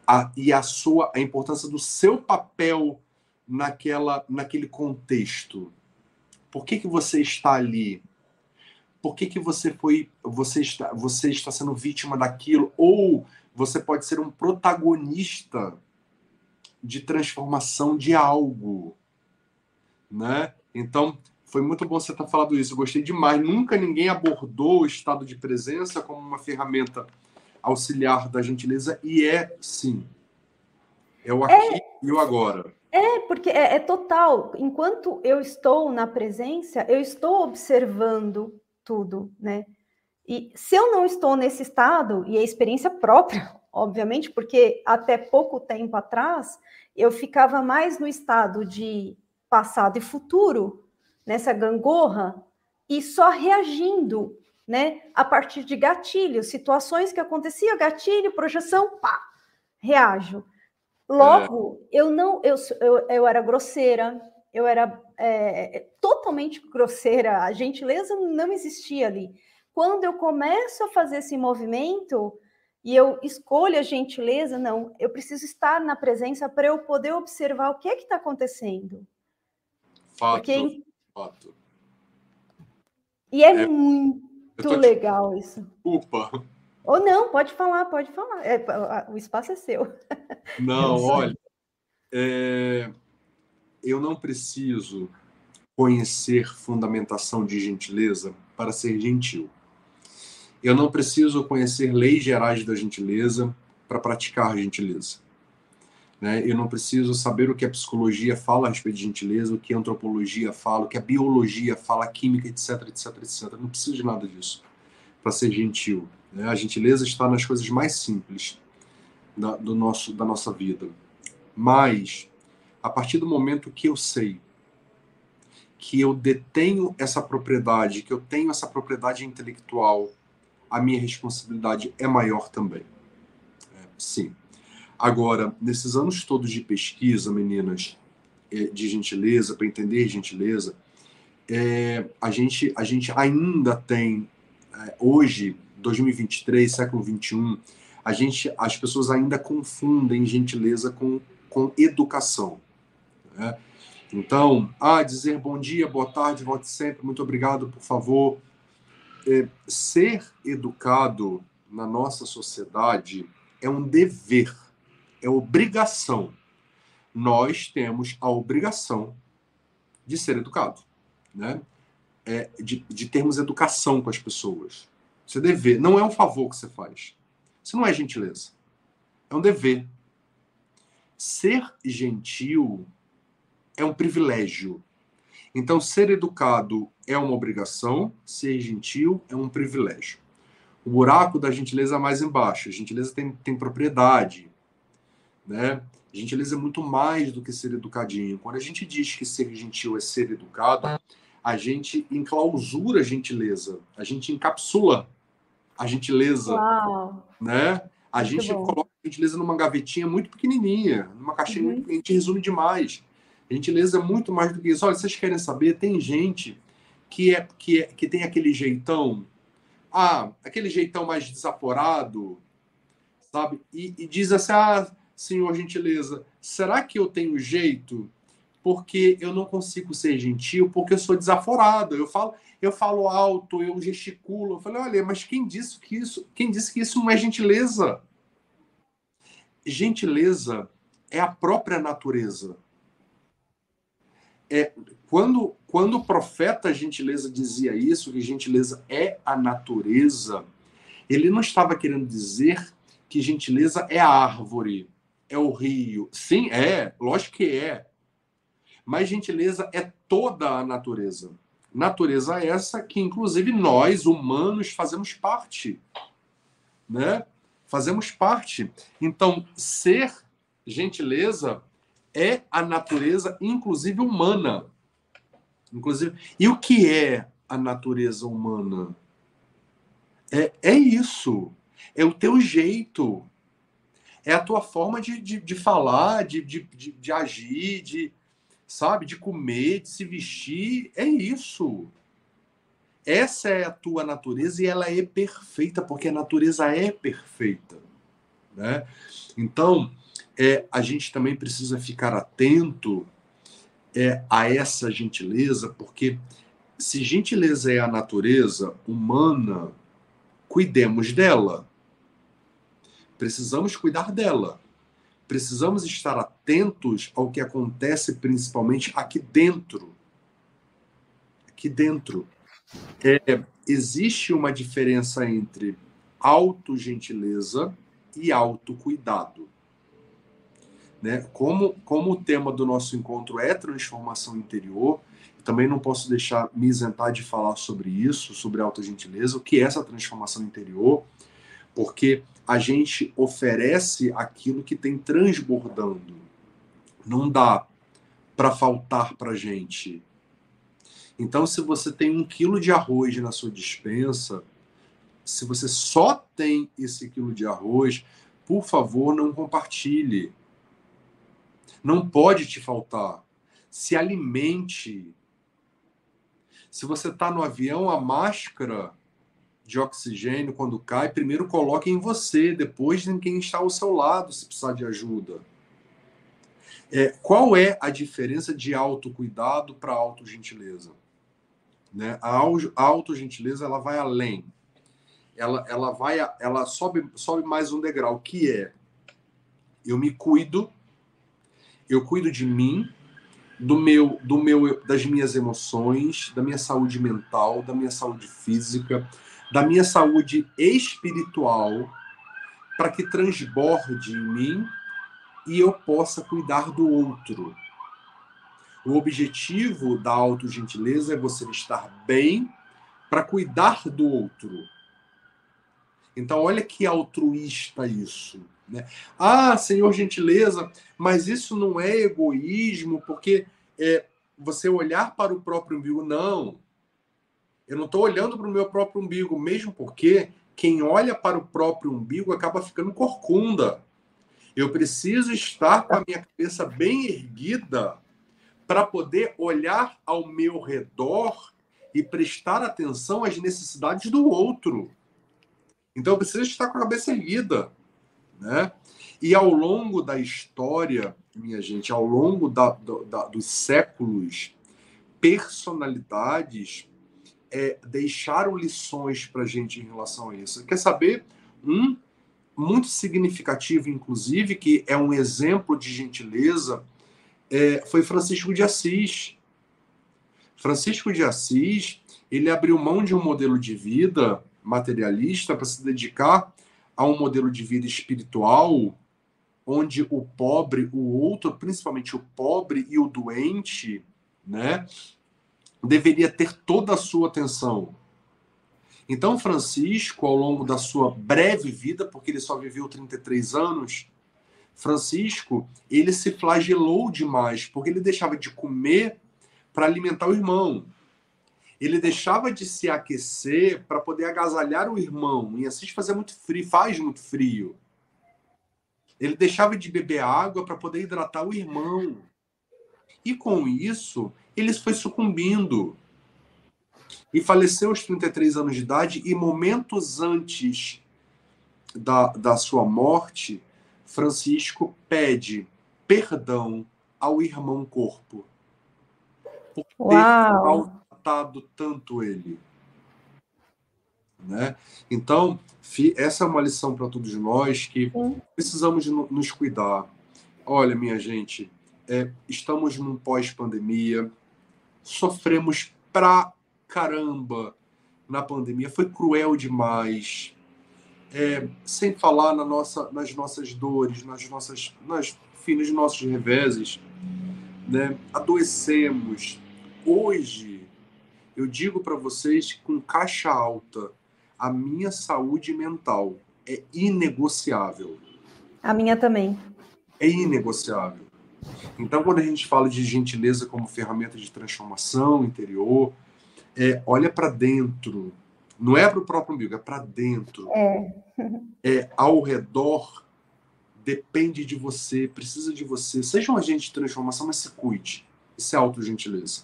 a, e a sua a importância do seu papel naquela naquele contexto. Por que que você está ali? Por que que você foi você está você está sendo vítima daquilo ou você pode ser um protagonista de transformação de algo, né? Então, foi muito bom você estar falando isso. Eu gostei demais. Nunca ninguém abordou o estado de presença como uma ferramenta auxiliar da gentileza e é sim. É o aqui é, e o agora. É, porque é, é, total. Enquanto eu estou na presença, eu estou observando tudo, né? E se eu não estou nesse estado, e é experiência própria, obviamente, porque até pouco tempo atrás eu ficava mais no estado de passado e futuro nessa gangorra e só reagindo, né, a partir de gatilhos, situações que aconteciam, gatilho, projeção, pá, reajo. Logo, é. eu não, eu, eu, eu era grosseira, eu era é, totalmente grosseira, a gentileza não existia ali. Quando eu começo a fazer esse movimento e eu escolho a gentileza, não, eu preciso estar na presença para eu poder observar o que é que está acontecendo. Fato. Porque Fato. E é, é muito legal isso. Desculpa. Ou não, pode falar, pode falar. É, o espaço é seu. Não, olha, é, eu não preciso conhecer fundamentação de gentileza para ser gentil. Eu não preciso conhecer leis gerais da gentileza para praticar gentileza. Né? Eu não preciso saber o que a psicologia fala a respeito de gentileza, o que a antropologia fala, o que a biologia fala, a química, etc, etc, etc. Não preciso de nada disso para ser gentil. Né? A gentileza está nas coisas mais simples da, do nosso, da nossa vida. Mas, a partir do momento que eu sei que eu detenho essa propriedade, que eu tenho essa propriedade intelectual, a minha responsabilidade é maior também. É, sim. Agora, nesses anos todos de pesquisa, meninas, é, de gentileza, para entender gentileza, é, a, gente, a gente ainda tem, é, hoje, 2023, século 21, a gente, as pessoas ainda confundem gentileza com, com educação. Né? Então, ah, dizer bom dia, boa tarde, volte sempre, muito obrigado, por favor. É, ser educado na nossa sociedade é um dever é obrigação. Nós temos a obrigação de ser educado, né? É, de, de termos educação com as pessoas. Isso é dever, não é um favor que você faz. Isso não é gentileza. É um dever. Ser gentil é um privilégio. Então, ser educado é uma obrigação, ser gentil é um privilégio. O buraco da gentileza é mais embaixo. A gentileza tem, tem propriedade, né? Gentileza é muito mais do que ser educadinho. Quando a gente diz que ser gentil é ser educado, a gente enclausura a gentileza, a gente encapsula a gentileza, Uau. né? A muito gente bom. coloca a gentileza numa gavetinha muito pequenininha, numa caixinha uhum. muito, a gente resume demais. A gentileza é muito mais do que isso. Olha, vocês querem saber? Tem gente que é que, é, que tem aquele jeitão, ah, aquele jeitão mais desaforado, sabe? E, e diz assim, ah, senhor gentileza, será que eu tenho jeito? Porque eu não consigo ser gentil, porque eu sou desaforado. Eu falo, eu falo alto, eu gesticulo. Eu falei, olha, mas quem disse que isso, quem disse que isso não é gentileza? Gentileza é a própria natureza. É, quando, quando o profeta gentileza dizia isso, que gentileza é a natureza, ele não estava querendo dizer que gentileza é a árvore é o rio. Sim, é, lógico que é. Mas gentileza é toda a natureza. Natureza essa que, inclusive, nós, humanos, fazemos parte. Né? Fazemos parte. Então, ser gentileza é a natureza, inclusive humana. Inclusive, e o que é a natureza humana? É, é isso. É o teu jeito é a tua forma de, de, de falar, de, de, de, de agir, de, sabe, de comer, de se vestir. É isso. Essa é a tua natureza e ela é perfeita, porque a natureza é perfeita. Né? Então, é, a gente também precisa ficar atento é, a essa gentileza, porque se gentileza é a natureza humana, cuidemos dela. Precisamos cuidar dela. Precisamos estar atentos ao que acontece, principalmente aqui dentro. Aqui dentro. É, existe uma diferença entre autogentileza e autocuidado. Né? Como, como o tema do nosso encontro é transformação interior, também não posso deixar me isentar de falar sobre isso, sobre autogentileza, o que é essa transformação interior, porque a gente oferece aquilo que tem transbordando. Não dá para faltar para gente. Então, se você tem um quilo de arroz na sua dispensa, se você só tem esse quilo de arroz, por favor, não compartilhe. Não pode te faltar. Se alimente. Se você está no avião, a máscara de oxigênio quando cai, primeiro coloque em você, depois em quem está ao seu lado, se precisar de ajuda. É, qual é a diferença de autocuidado para autogentileza? Né? A autogentileza ela vai além. Ela, ela vai, ela sobe, sobe mais um degrau, que é eu me cuido, eu cuido de mim, do meu, do meu, das minhas emoções, da minha saúde mental, da minha saúde física, da minha saúde espiritual para que transborde em mim e eu possa cuidar do outro. O objetivo da autogentileza é você estar bem para cuidar do outro. Então, olha que altruísta isso. Né? Ah, senhor gentileza, mas isso não é egoísmo, porque é, você olhar para o próprio umbigo. Não. Eu não estou olhando para o meu próprio umbigo, mesmo porque quem olha para o próprio umbigo acaba ficando corcunda. Eu preciso estar com a minha cabeça bem erguida para poder olhar ao meu redor e prestar atenção às necessidades do outro. Então eu preciso estar com a cabeça erguida, né? E ao longo da história, minha gente, ao longo da, da, dos séculos, personalidades é, deixaram lições para a gente em relação a isso. Quer saber? Um muito significativo, inclusive, que é um exemplo de gentileza, é, foi Francisco de Assis. Francisco de Assis, ele abriu mão de um modelo de vida materialista para se dedicar a um modelo de vida espiritual, onde o pobre, o outro, principalmente o pobre e o doente, né, deveria ter toda a sua atenção. Então, Francisco, ao longo da sua breve vida, porque ele só viveu 33 anos, Francisco, ele se flagelou demais, porque ele deixava de comer para alimentar o irmão. Ele deixava de se aquecer para poder agasalhar o irmão. E assim fazia muito frio, faz muito frio. Ele deixava de beber água para poder hidratar o irmão. E com isso, ele foi sucumbindo. E faleceu aos 33 anos de idade, e momentos antes da, da sua morte, Francisco pede perdão ao irmão corpo. Por ter maltratado tanto ele. Né? Então, essa é uma lição para todos nós que precisamos nos cuidar. Olha, minha gente, é, estamos num pós-pandemia, sofremos pra caramba na pandemia, foi cruel demais. É, sem falar na nossa, nas nossas dores, nas nossas, nas, enfim, nos nossos reveses, né? adoecemos. Hoje, eu digo para vocês com caixa alta, a minha saúde mental é inegociável. A minha também. É inegociável. Então, quando a gente fala de gentileza como ferramenta de transformação interior, é, olha para dentro. Não é para o próprio umbigo, é para dentro. É. é. Ao redor depende de você, precisa de você. Seja um agente de transformação, mas se cuide. Isso é autogentileza.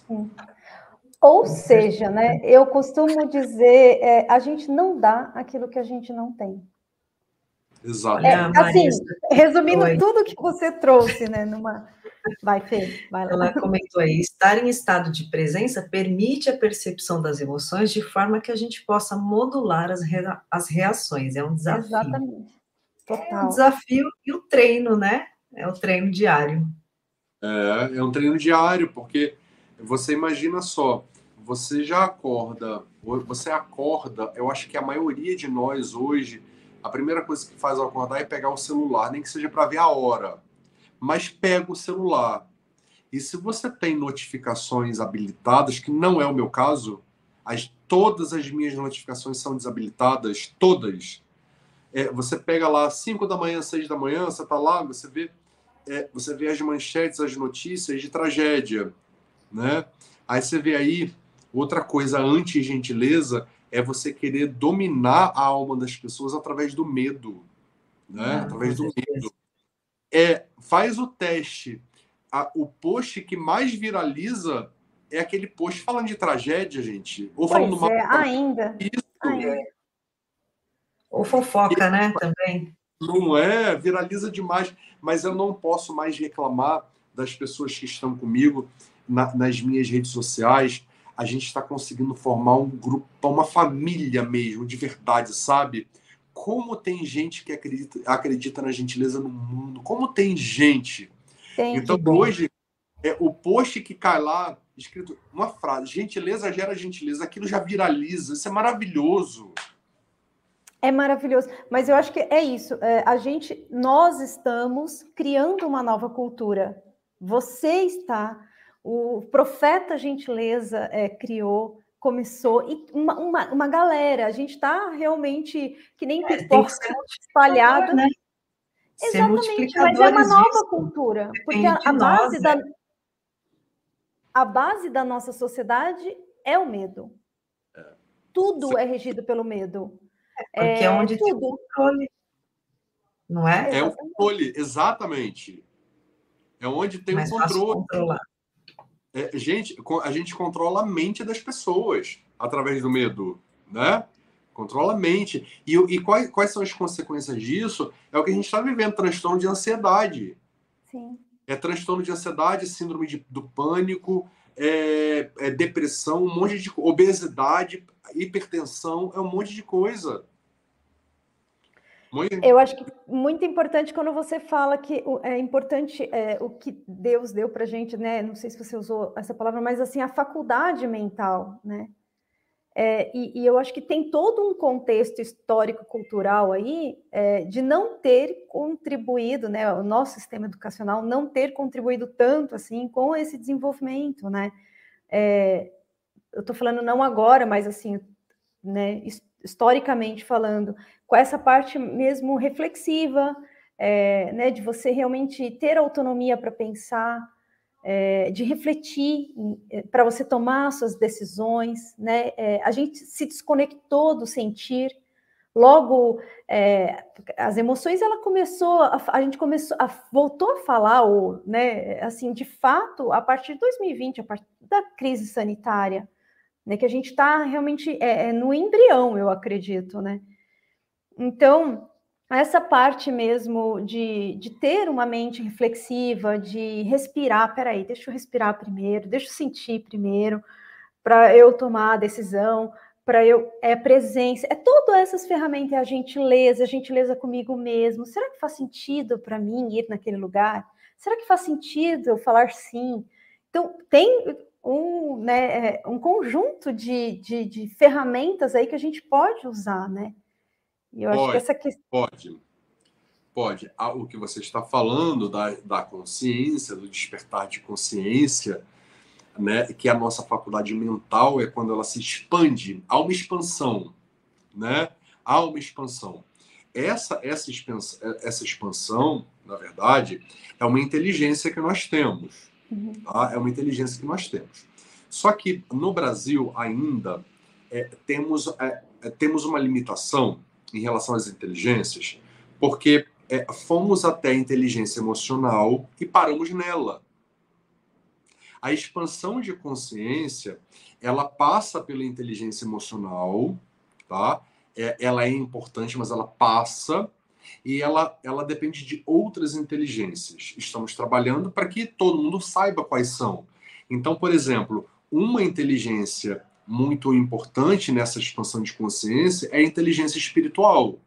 Ou seja, né, eu costumo dizer, é, a gente não dá aquilo que a gente não tem. Exato. É, assim, resumindo Oi. tudo que você trouxe, né, numa... Vai, Fê, vai lá. Ela comentou aí, estar em estado de presença permite a percepção das emoções de forma que a gente possa modular as, rea... as reações. É um desafio. Exatamente. Total. É um desafio e o treino, né? É o treino diário. É, é um treino diário, porque você imagina só, você já acorda, você acorda, eu acho que a maioria de nós hoje, a primeira coisa que faz ao acordar é pegar o celular, nem que seja para ver a hora. Mas pega o celular. E se você tem notificações habilitadas, que não é o meu caso, as, todas as minhas notificações são desabilitadas, todas. É, você pega lá 5 da manhã, 6 da manhã, você está lá, você vê, é, você vê as manchetes, as notícias de tragédia né? Aí você vê aí outra coisa anti-gentileza é você querer dominar a alma das pessoas através do medo, né? Ah, através do medo. É, faz o teste. A, o post que mais viraliza é aquele post falando de tragédia, gente. Ou falando pois é, ainda. Isso. Ainda. Ou fofoca, né? Também. Não é, viraliza demais. Mas eu não posso mais reclamar das pessoas que estão comigo na, nas minhas redes sociais, a gente está conseguindo formar um grupo, uma família mesmo, de verdade, sabe? Como tem gente que acredita, acredita na gentileza no mundo, como tem gente. Tem então, hoje, é, o post que cai lá, escrito uma frase: gentileza gera gentileza, aquilo já viraliza, isso é maravilhoso. É maravilhoso, mas eu acho que é isso. É, a gente, nós estamos criando uma nova cultura. Você está, o profeta Gentileza é, criou, começou, e uma, uma, uma galera, a gente está realmente que nem é, pipoca espalhada. Né? Exatamente, mas é uma nova disso. cultura, porque a, a base nós, da né? a base da nossa sociedade é o medo. É. Tudo é regido pelo medo. É porque é onde tudo. tem o controle. Não é? É o controle, exatamente. É onde tem o controle. É, gente, a gente controla a mente das pessoas através do medo, né? Controla a mente. E, e quais, quais são as consequências disso? É o que a gente está vivendo, transtorno de ansiedade. Sim. É transtorno de ansiedade, síndrome de, do pânico, é, é depressão, um monte de obesidade, hipertensão, é um monte de coisa. Muito... Eu acho que muito importante quando você fala que é importante é, o que Deus deu para gente, né? Não sei se você usou essa palavra, mas assim a faculdade mental, né? É, e, e, eu acho que tem todo um contexto histórico-cultural aí é, de não ter contribuído, né? O nosso sistema educacional não ter contribuído tanto assim com esse desenvolvimento, né? É, eu estou falando não agora, mas assim, né? Historicamente falando, com essa parte mesmo reflexiva, é, né, de você realmente ter autonomia para pensar, é, de refletir é, para você tomar suas decisões, né? É, a gente se desconectou do sentir. Logo, é, as emoções, ela começou, a, a, gente começou, a, voltou a falar, ou, né, assim, de fato, a partir de 2020, a partir da crise sanitária, né, que a gente está realmente é, é, no embrião, eu acredito, né? Então, essa parte mesmo de, de ter uma mente reflexiva, de respirar, peraí, deixa eu respirar primeiro, deixa eu sentir primeiro, para eu tomar a decisão, para eu. É presença, é todas essas ferramentas, é a gentileza, a gentileza comigo mesmo. Será que faz sentido para mim ir naquele lugar? Será que faz sentido eu falar sim? Então, tem um, né, é, um conjunto de, de, de ferramentas aí que a gente pode usar, né? E eu pode, acho que essa questão. Pode. Pode. O que você está falando da, da consciência, do despertar de consciência, né, que a nossa faculdade mental é quando ela se expande, há uma expansão, né? Há uma expansão. Essa, essa, expansão, essa expansão, na verdade, é uma inteligência que nós temos. Uhum. Tá? É uma inteligência que nós temos. Só que no Brasil ainda é, temos, é, é temos uma limitação em relação às inteligências, porque é, fomos até a inteligência emocional e paramos nela. A expansão de consciência, ela passa pela inteligência emocional, tá? É, ela é importante, mas ela passa e ela, ela depende de outras inteligências. Estamos trabalhando para que todo mundo saiba quais são. Então, por exemplo, uma inteligência muito importante nessa expansão de consciência é a inteligência espiritual.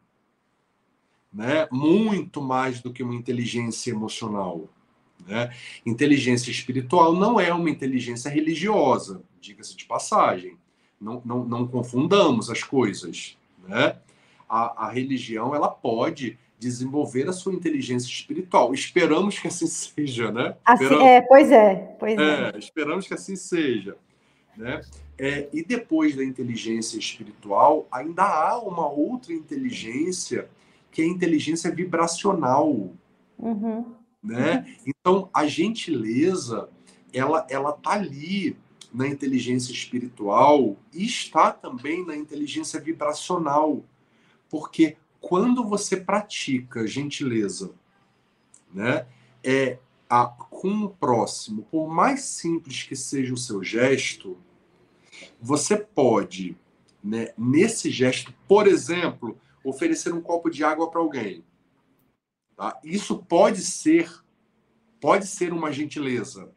Né? Muito mais do que uma inteligência emocional. Né? Inteligência espiritual não é uma inteligência religiosa, diga-se de passagem. Não, não, não confundamos as coisas. Né? A, a religião ela pode desenvolver a sua inteligência espiritual. Esperamos que assim seja, né? Assim, esperamos, é, pois é, pois é. é. Esperamos que assim seja. Né? É, e depois da inteligência espiritual, ainda há uma outra inteligência, que é a inteligência vibracional. Uhum. Né? Então, a gentileza, ela ela tá ali na inteligência espiritual e está também na inteligência vibracional. Porque quando você pratica gentileza, né, é a, com o próximo, por mais simples que seja o seu gesto, você pode, né, nesse gesto, por exemplo, oferecer um copo de água para alguém. Tá? Isso pode ser, pode ser uma gentileza.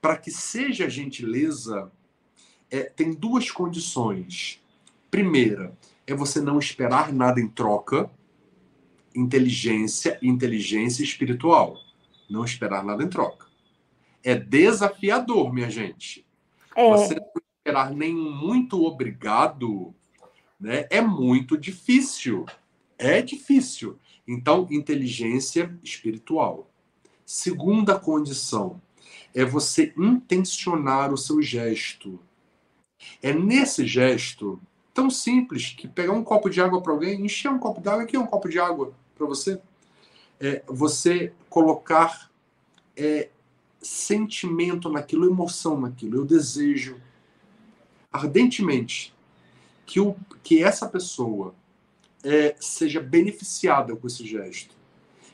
Para que seja gentileza, é, tem duas condições. Primeira, é você não esperar nada em troca. Inteligência, inteligência espiritual. Não esperar nada em troca. É desafiador, minha gente. É. Você esperar nem muito obrigado, Né? É muito difícil. É difícil. Então, inteligência espiritual. Segunda condição é você intencionar o seu gesto. É nesse gesto tão simples que pegar um copo de água para alguém, encher um copo de água, aqui é um copo de água para você. É você colocar é, sentimento naquilo, emoção naquilo. Eu desejo ardentemente que, o, que essa pessoa é, seja beneficiada com esse gesto.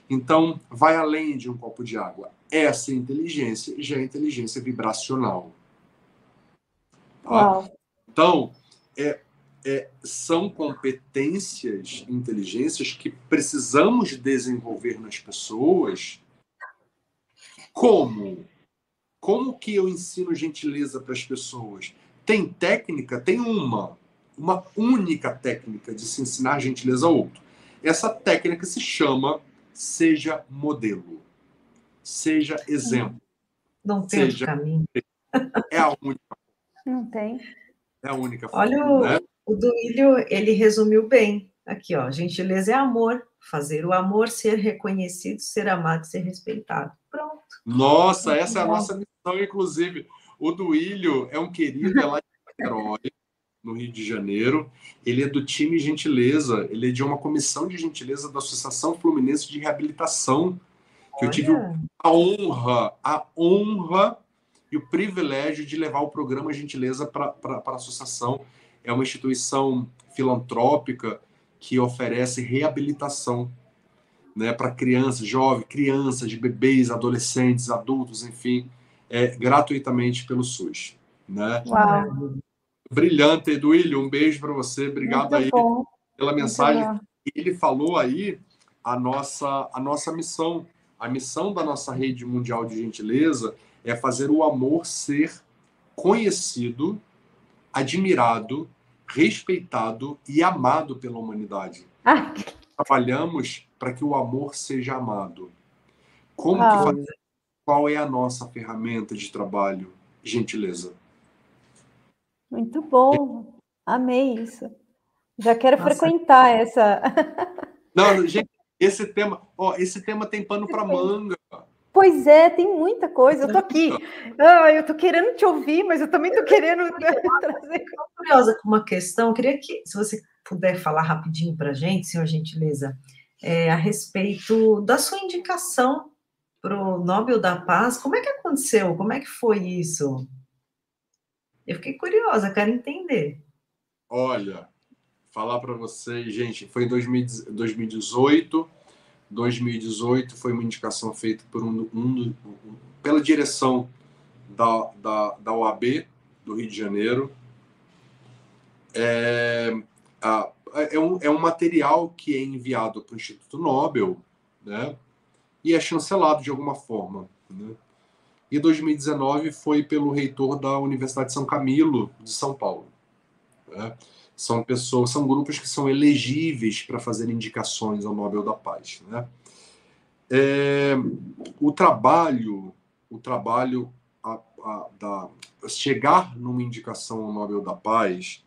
Então, vai além de um copo de água. Essa inteligência já é inteligência vibracional. Tá? Então, é, é, são competências, inteligências que precisamos desenvolver nas pessoas. Como? Como que eu ensino gentileza para as pessoas? Tem técnica? Tem uma uma única técnica de se ensinar gentileza ao outro. Essa técnica se chama seja modelo, seja exemplo. Não tem seja... caminho. É a única. Não tem. É a única. Olha, forma, o, né? O Duílio, ele resumiu bem. Aqui, ó, gentileza é amor, fazer o amor ser reconhecido, ser amado, ser respeitado. Pronto. Nossa, essa é a nossa missão, inclusive. O Duílio é um querido, é lá de Herói no Rio de Janeiro. Ele é do time Gentileza, ele é de uma comissão de gentileza da Associação Fluminense de Reabilitação, que Olha. eu tive a honra, a honra e o privilégio de levar o programa Gentileza para a associação. É uma instituição filantrópica que oferece reabilitação né, para crianças, jovens, crianças, bebês, adolescentes, adultos, enfim, é, gratuitamente pelo SUS. Né? Uau. Brilhante, Eduílio, um beijo para você. Obrigado Muito aí bom. pela mensagem. Ele falou aí a nossa, a nossa missão. A missão da nossa rede mundial de gentileza é fazer o amor ser conhecido, admirado, respeitado e amado pela humanidade. Ah. Trabalhamos para que o amor seja amado. Como ah. que faz... Qual é a nossa ferramenta de trabalho? Gentileza. Muito bom. Amei isso. Já quero Nossa. frequentar essa. Não, gente, esse tema, ó, esse tema tem pano para manga. Pois é, tem muita coisa. Eu tô aqui. Ah, eu tô querendo te ouvir, mas eu também tô querendo trazer. Estou curiosa com uma questão. Eu queria que, se você puder falar rapidinho para a gente, senhor gentileza, é, a respeito da sua indicação para o Nobel da Paz. Como é que aconteceu? Como é que foi isso? Eu fiquei curiosa, quero entender. Olha, falar para vocês, gente, foi em 2018. 2018 foi uma indicação feita por um, um, pela direção da, da, da OAB do Rio de Janeiro. É, é, um, é um material que é enviado para o Instituto Nobel, né? E é chancelado de alguma forma, né? e 2019 foi pelo reitor da Universidade de São Camilo, de São Paulo. Né? São pessoas, são grupos que são elegíveis para fazer indicações ao Nobel da Paz. Né? É, o trabalho, o trabalho a, a, da chegar numa indicação ao Nobel da Paz,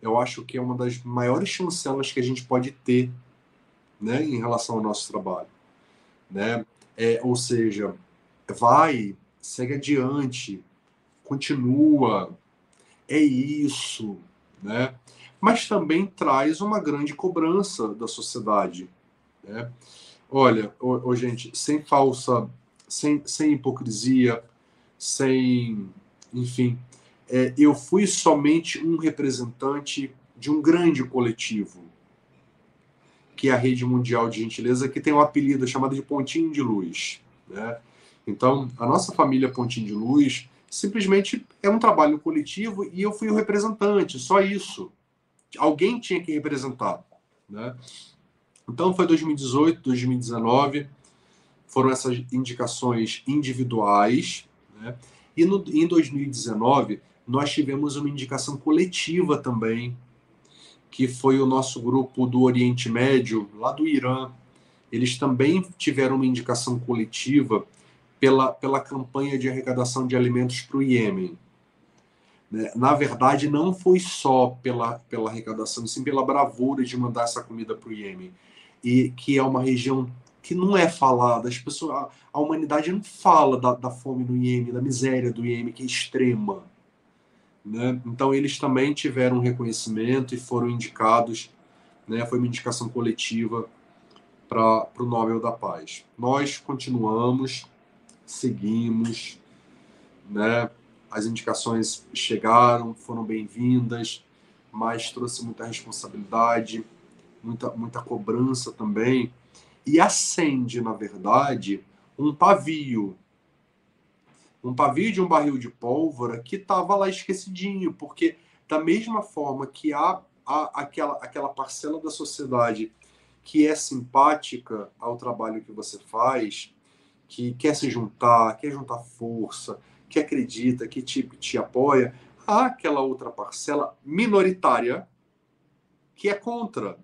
eu acho que é uma das maiores chancelas que a gente pode ter, né, em relação ao nosso trabalho, né? É, ou seja, vai segue adiante, continua, é isso, né? Mas também traz uma grande cobrança da sociedade, né? Olha, ô, ô, gente, sem falsa, sem, sem hipocrisia, sem, enfim, é, eu fui somente um representante de um grande coletivo, que é a Rede Mundial de Gentileza, que tem um apelido chamado de Pontinho de Luz, né? Então, a nossa família Pontinho de Luz simplesmente é um trabalho coletivo e eu fui o representante, só isso. Alguém tinha que representar. Né? Então, foi 2018, 2019, foram essas indicações individuais. Né? E no, em 2019, nós tivemos uma indicação coletiva também, que foi o nosso grupo do Oriente Médio, lá do Irã. Eles também tiveram uma indicação coletiva pela, pela campanha de arrecadação de alimentos para o Iêmen. Né? Na verdade, não foi só pela, pela arrecadação, sim pela bravura de mandar essa comida para o Iêmen, e que é uma região que não é falada. As pessoas, a, a humanidade não fala da, da, fome no Iêmen, da miséria do Iêmen, que é extrema. Né? Então, eles também tiveram reconhecimento e foram indicados, né? foi uma indicação coletiva para o Nobel da Paz. Nós continuamos, seguimos, né? As indicações chegaram, foram bem-vindas, mas trouxe muita responsabilidade, muita, muita cobrança também, e acende, na verdade, um pavio. Um pavio de um barril de pólvora que estava lá esquecidinho, porque da mesma forma que há, há aquela, aquela parcela da sociedade que é simpática ao trabalho que você faz, que quer se juntar, quer juntar força, que acredita, que te, te apoia, há aquela outra parcela minoritária que é contra,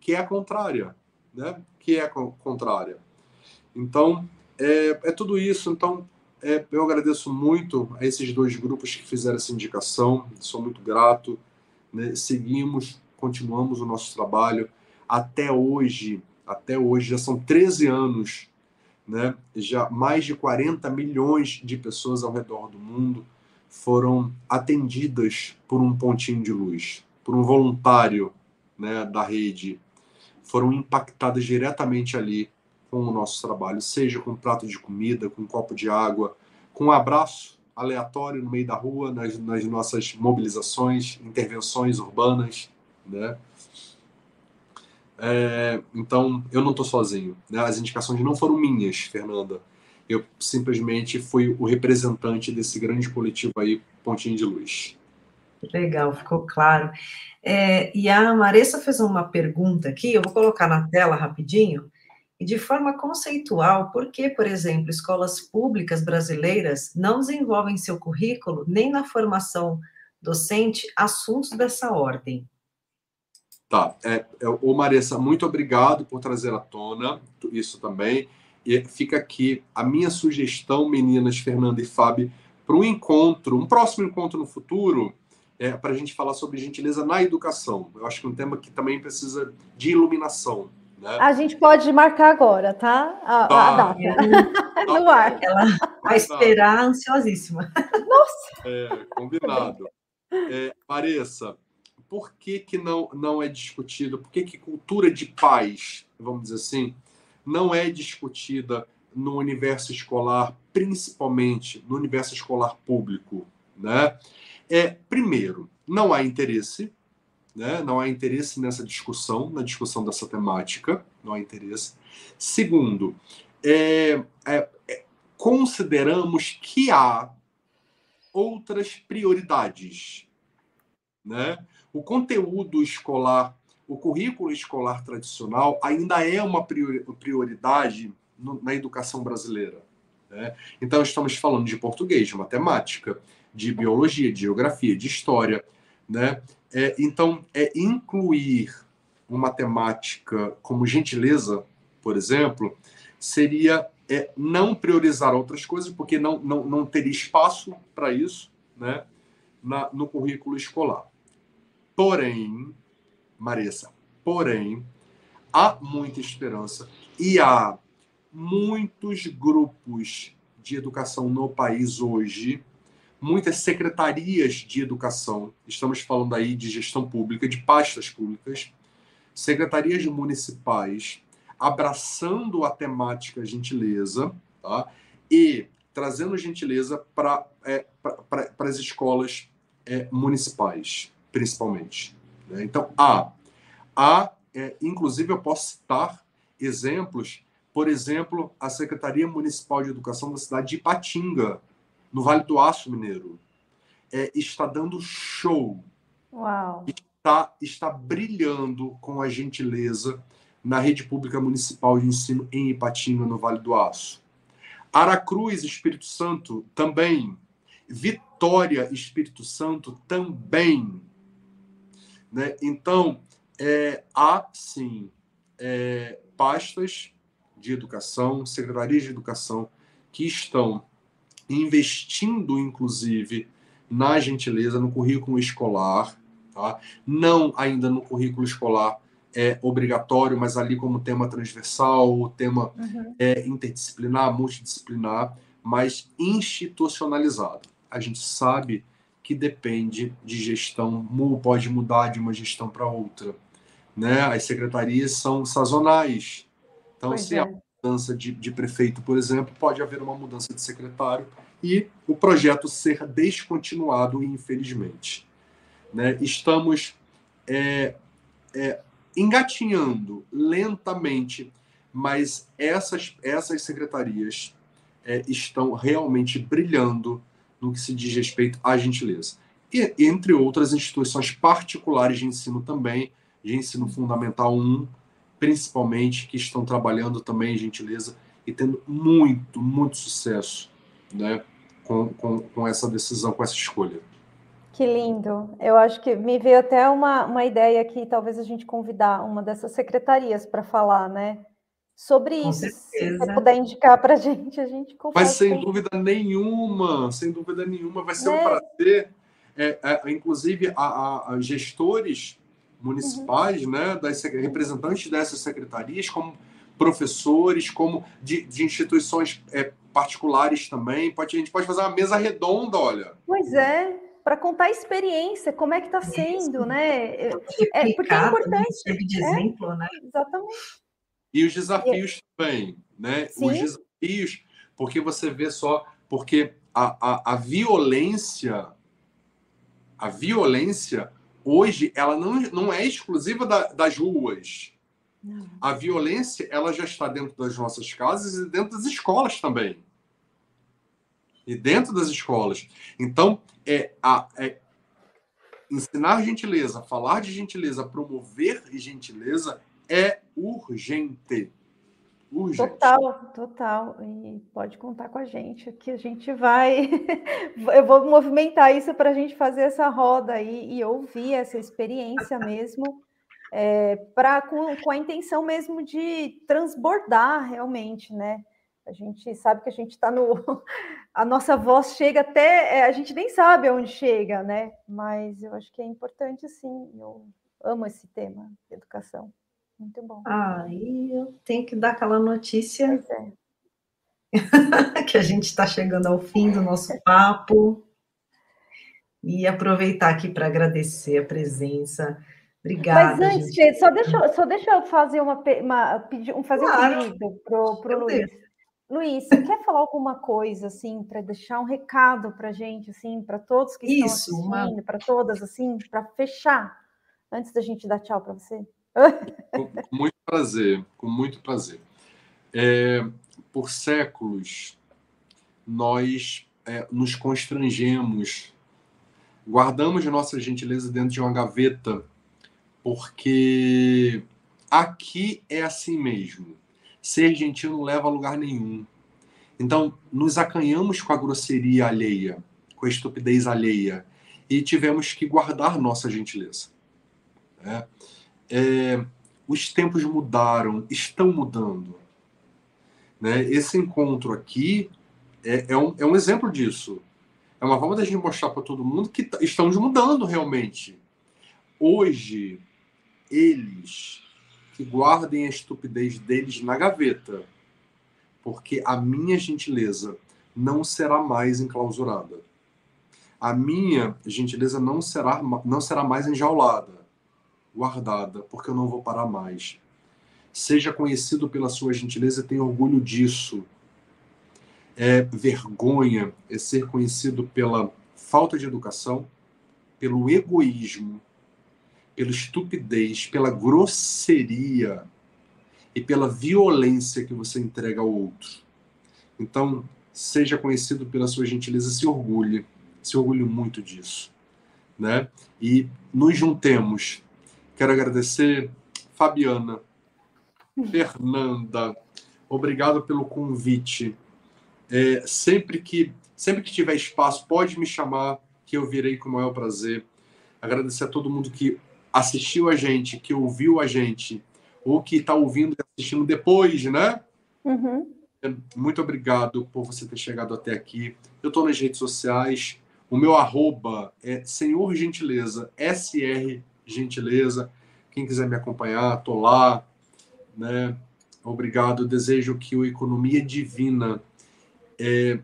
que é contrária, né? Que é contrária. Então, é, é tudo isso. Então, é, eu agradeço muito a esses dois grupos que fizeram essa indicação, sou muito grato. Né? Seguimos, continuamos o nosso trabalho. Até hoje, até hoje, já são 13 anos né? Já mais de 40 milhões de pessoas ao redor do mundo foram atendidas por um pontinho de luz, por um voluntário né, da rede, foram impactadas diretamente ali com o nosso trabalho, seja com um prato de comida, com um copo de água, com um abraço aleatório no meio da rua, nas, nas nossas mobilizações, intervenções urbanas, né? É, então, eu não estou sozinho. Né? As indicações não foram minhas, Fernanda. Eu simplesmente fui o representante desse grande coletivo aí, Pontinho de Luz. Legal, ficou claro. É, e a Maressa fez uma pergunta aqui, eu vou colocar na tela rapidinho. E de forma conceitual, por que, por exemplo, escolas públicas brasileiras não desenvolvem seu currículo nem na formação docente assuntos dessa ordem? Tá. É, é, ô Maressa, muito obrigado por trazer à tona isso também. E fica aqui a minha sugestão, meninas, Fernanda e Fábio, para um encontro, um próximo encontro no futuro, é, para a gente falar sobre gentileza na educação. Eu acho que é um tema que também precisa de iluminação. Né? A gente pode marcar agora, tá? A, tá. a data. É, no ar. Ela vai esperar ansiosíssima. Nossa! É, combinado. É, Maressa, por que, que não, não é discutido? Por que, que cultura de paz, vamos dizer assim, não é discutida no universo escolar, principalmente no universo escolar público? Né? É, primeiro, não há interesse, né? não há interesse nessa discussão, na discussão dessa temática, não há interesse. Segundo, é, é, é, consideramos que há outras prioridades, né? O conteúdo escolar, o currículo escolar tradicional ainda é uma prioridade na educação brasileira. Né? Então, estamos falando de português, de matemática, de biologia, de geografia, de história. Né? É, então, é incluir uma matemática como gentileza, por exemplo, seria é, não priorizar outras coisas, porque não, não, não teria espaço para isso né, na, no currículo escolar. Porém, Marissa, porém, há muita esperança e há muitos grupos de educação no país hoje, muitas secretarias de educação, estamos falando aí de gestão pública, de pastas públicas, secretarias municipais, abraçando a temática gentileza, tá? E trazendo gentileza para é, as escolas é, municipais principalmente. Né? Então, há. Há, é, inclusive, eu posso citar exemplos, por exemplo, a Secretaria Municipal de Educação da cidade de Ipatinga, no Vale do Aço Mineiro, é, está dando show. Uau. Está, está brilhando com a gentileza na rede pública municipal de ensino em Ipatinga, no Vale do Aço. Aracruz, Espírito Santo, também. Vitória, Espírito Santo, também. Né? Então, é, há sim é, pastas de educação, secretarias de educação que estão investindo, inclusive, na gentileza, no currículo escolar, tá? não ainda no currículo escolar é obrigatório, mas ali como tema transversal, o tema uhum. é interdisciplinar, multidisciplinar, mas institucionalizado. A gente sabe que depende de gestão, pode mudar de uma gestão para outra. Né? As secretarias são sazonais. Então, pois se é. há mudança de, de prefeito, por exemplo, pode haver uma mudança de secretário e o projeto ser descontinuado, infelizmente. Né? Estamos é, é, engatinhando lentamente, mas essas, essas secretarias é, estão realmente brilhando no que se diz respeito à gentileza. E, entre outras instituições particulares de ensino também, de ensino fundamental 1, principalmente, que estão trabalhando também em gentileza e tendo muito, muito sucesso né, com, com, com essa decisão, com essa escolha. Que lindo. Eu acho que me veio até uma, uma ideia aqui, talvez a gente convidar uma dessas secretarias para falar, né? Sobre com isso. Certeza. Se você puder indicar para a gente, a gente Mas sem dúvida nenhuma, sem dúvida nenhuma, vai ser é. um prazer. É, é, inclusive, a, a, a gestores municipais, uhum. né, das representantes dessas secretarias, como professores, como de, de instituições é, particulares também. Pode, a gente pode fazer uma mesa redonda, olha. Pois é, para contar a experiência, como é que está sendo, né? É, é, porque é importante. Serve de é, exemplo, é, né? Exatamente. E os desafios também, né? Sim. Os desafios, porque você vê só, porque a, a, a violência, a violência hoje, ela não, não é exclusiva da, das ruas. Não. A violência, ela já está dentro das nossas casas e dentro das escolas também e dentro das escolas. Então, é, a, é ensinar gentileza, falar de gentileza, promover gentileza é urgente. urgente. Total, total. E pode contar com a gente, que a gente vai. Eu vou movimentar isso para a gente fazer essa roda aí e ouvir essa experiência mesmo. É, pra, com, com a intenção mesmo de transbordar realmente, né? A gente sabe que a gente está no. A nossa voz chega até. É, a gente nem sabe aonde chega, né? Mas eu acho que é importante, sim. Eu amo esse tema, educação. Muito bom. Ah, e eu tenho que dar aquela notícia. É. que a gente está chegando ao fim do nosso papo. E aproveitar aqui para agradecer a presença. Obrigada. Mas antes, gente. só deixa, só deixa eu fazer uma, uma pedir, fazer claro. um pedido para o Luiz. Luiz, você quer falar alguma coisa, assim, para deixar um recado para a gente, assim, para todos que estão Isso, assistindo, uma... para todas, assim, para fechar, antes da gente dar tchau para você? Com, muito prazer, com muito prazer. É, por séculos, nós é, nos constrangemos, guardamos nossa gentileza dentro de uma gaveta, porque aqui é assim mesmo Ser gentil não leva a lugar nenhum. Então, nos acanhamos com a grosseria alheia, com a estupidez alheia, e tivemos que guardar nossa gentileza. É, é, os tempos mudaram, estão mudando. Né? Esse encontro aqui é, é, um, é um exemplo disso. É uma forma da gente mostrar para todo mundo que estamos mudando realmente. Hoje, eles que guardem a estupidez deles na gaveta, porque a minha gentileza não será mais enclausurada. A minha gentileza não será, não será mais enjaulada, guardada, porque eu não vou parar mais. Seja conhecido pela sua gentileza e tenha orgulho disso. É vergonha é ser conhecido pela falta de educação, pelo egoísmo, pela estupidez, pela grosseria e pela violência que você entrega ao outro. Então, seja conhecido pela sua gentileza, se orgulhe, se orgulhe muito disso, né? E nos juntemos. Quero agradecer Fabiana, Fernanda, obrigado pelo convite. É, sempre que sempre que tiver espaço, pode me chamar, que eu virei com o maior prazer. Agradecer a todo mundo que assistiu a gente, que ouviu a gente, ou que está ouvindo e assistindo depois, né? Uhum. Muito obrigado por você ter chegado até aqui. Eu estou nas redes sociais. O meu arroba é Senhor Gentileza, SR Gentileza. Quem quiser me acompanhar, tô lá. Né? Obrigado. Desejo que o Economia Divina é,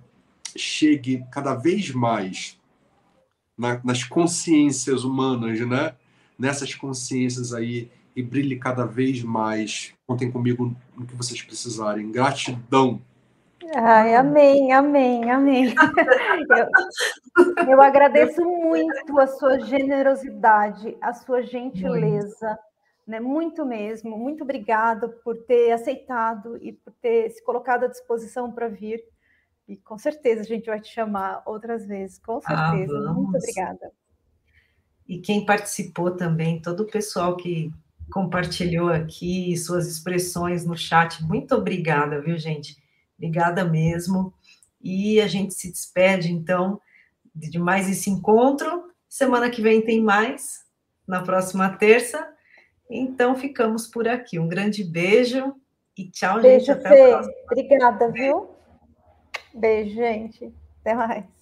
chegue cada vez mais na, nas consciências humanas, né? Nessas consciências aí e brilhe cada vez mais. Contem comigo no que vocês precisarem. Gratidão. Ai, amém, amém, amém. Eu, eu agradeço muito a sua generosidade, a sua gentileza, muito. né? Muito mesmo. Muito obrigada por ter aceitado e por ter se colocado à disposição para vir. E com certeza a gente vai te chamar outras vezes, com ah, certeza. Ah, muito obrigada. E quem participou também, todo o pessoal que compartilhou aqui suas expressões no chat, muito obrigada, viu, gente? Obrigada mesmo. E a gente se despede, então, de mais esse encontro. Semana que vem tem mais, na próxima terça. Então, ficamos por aqui. Um grande beijo e tchau, beijo, gente. Até Fê. Obrigada, viu? Beijo, gente. Até mais.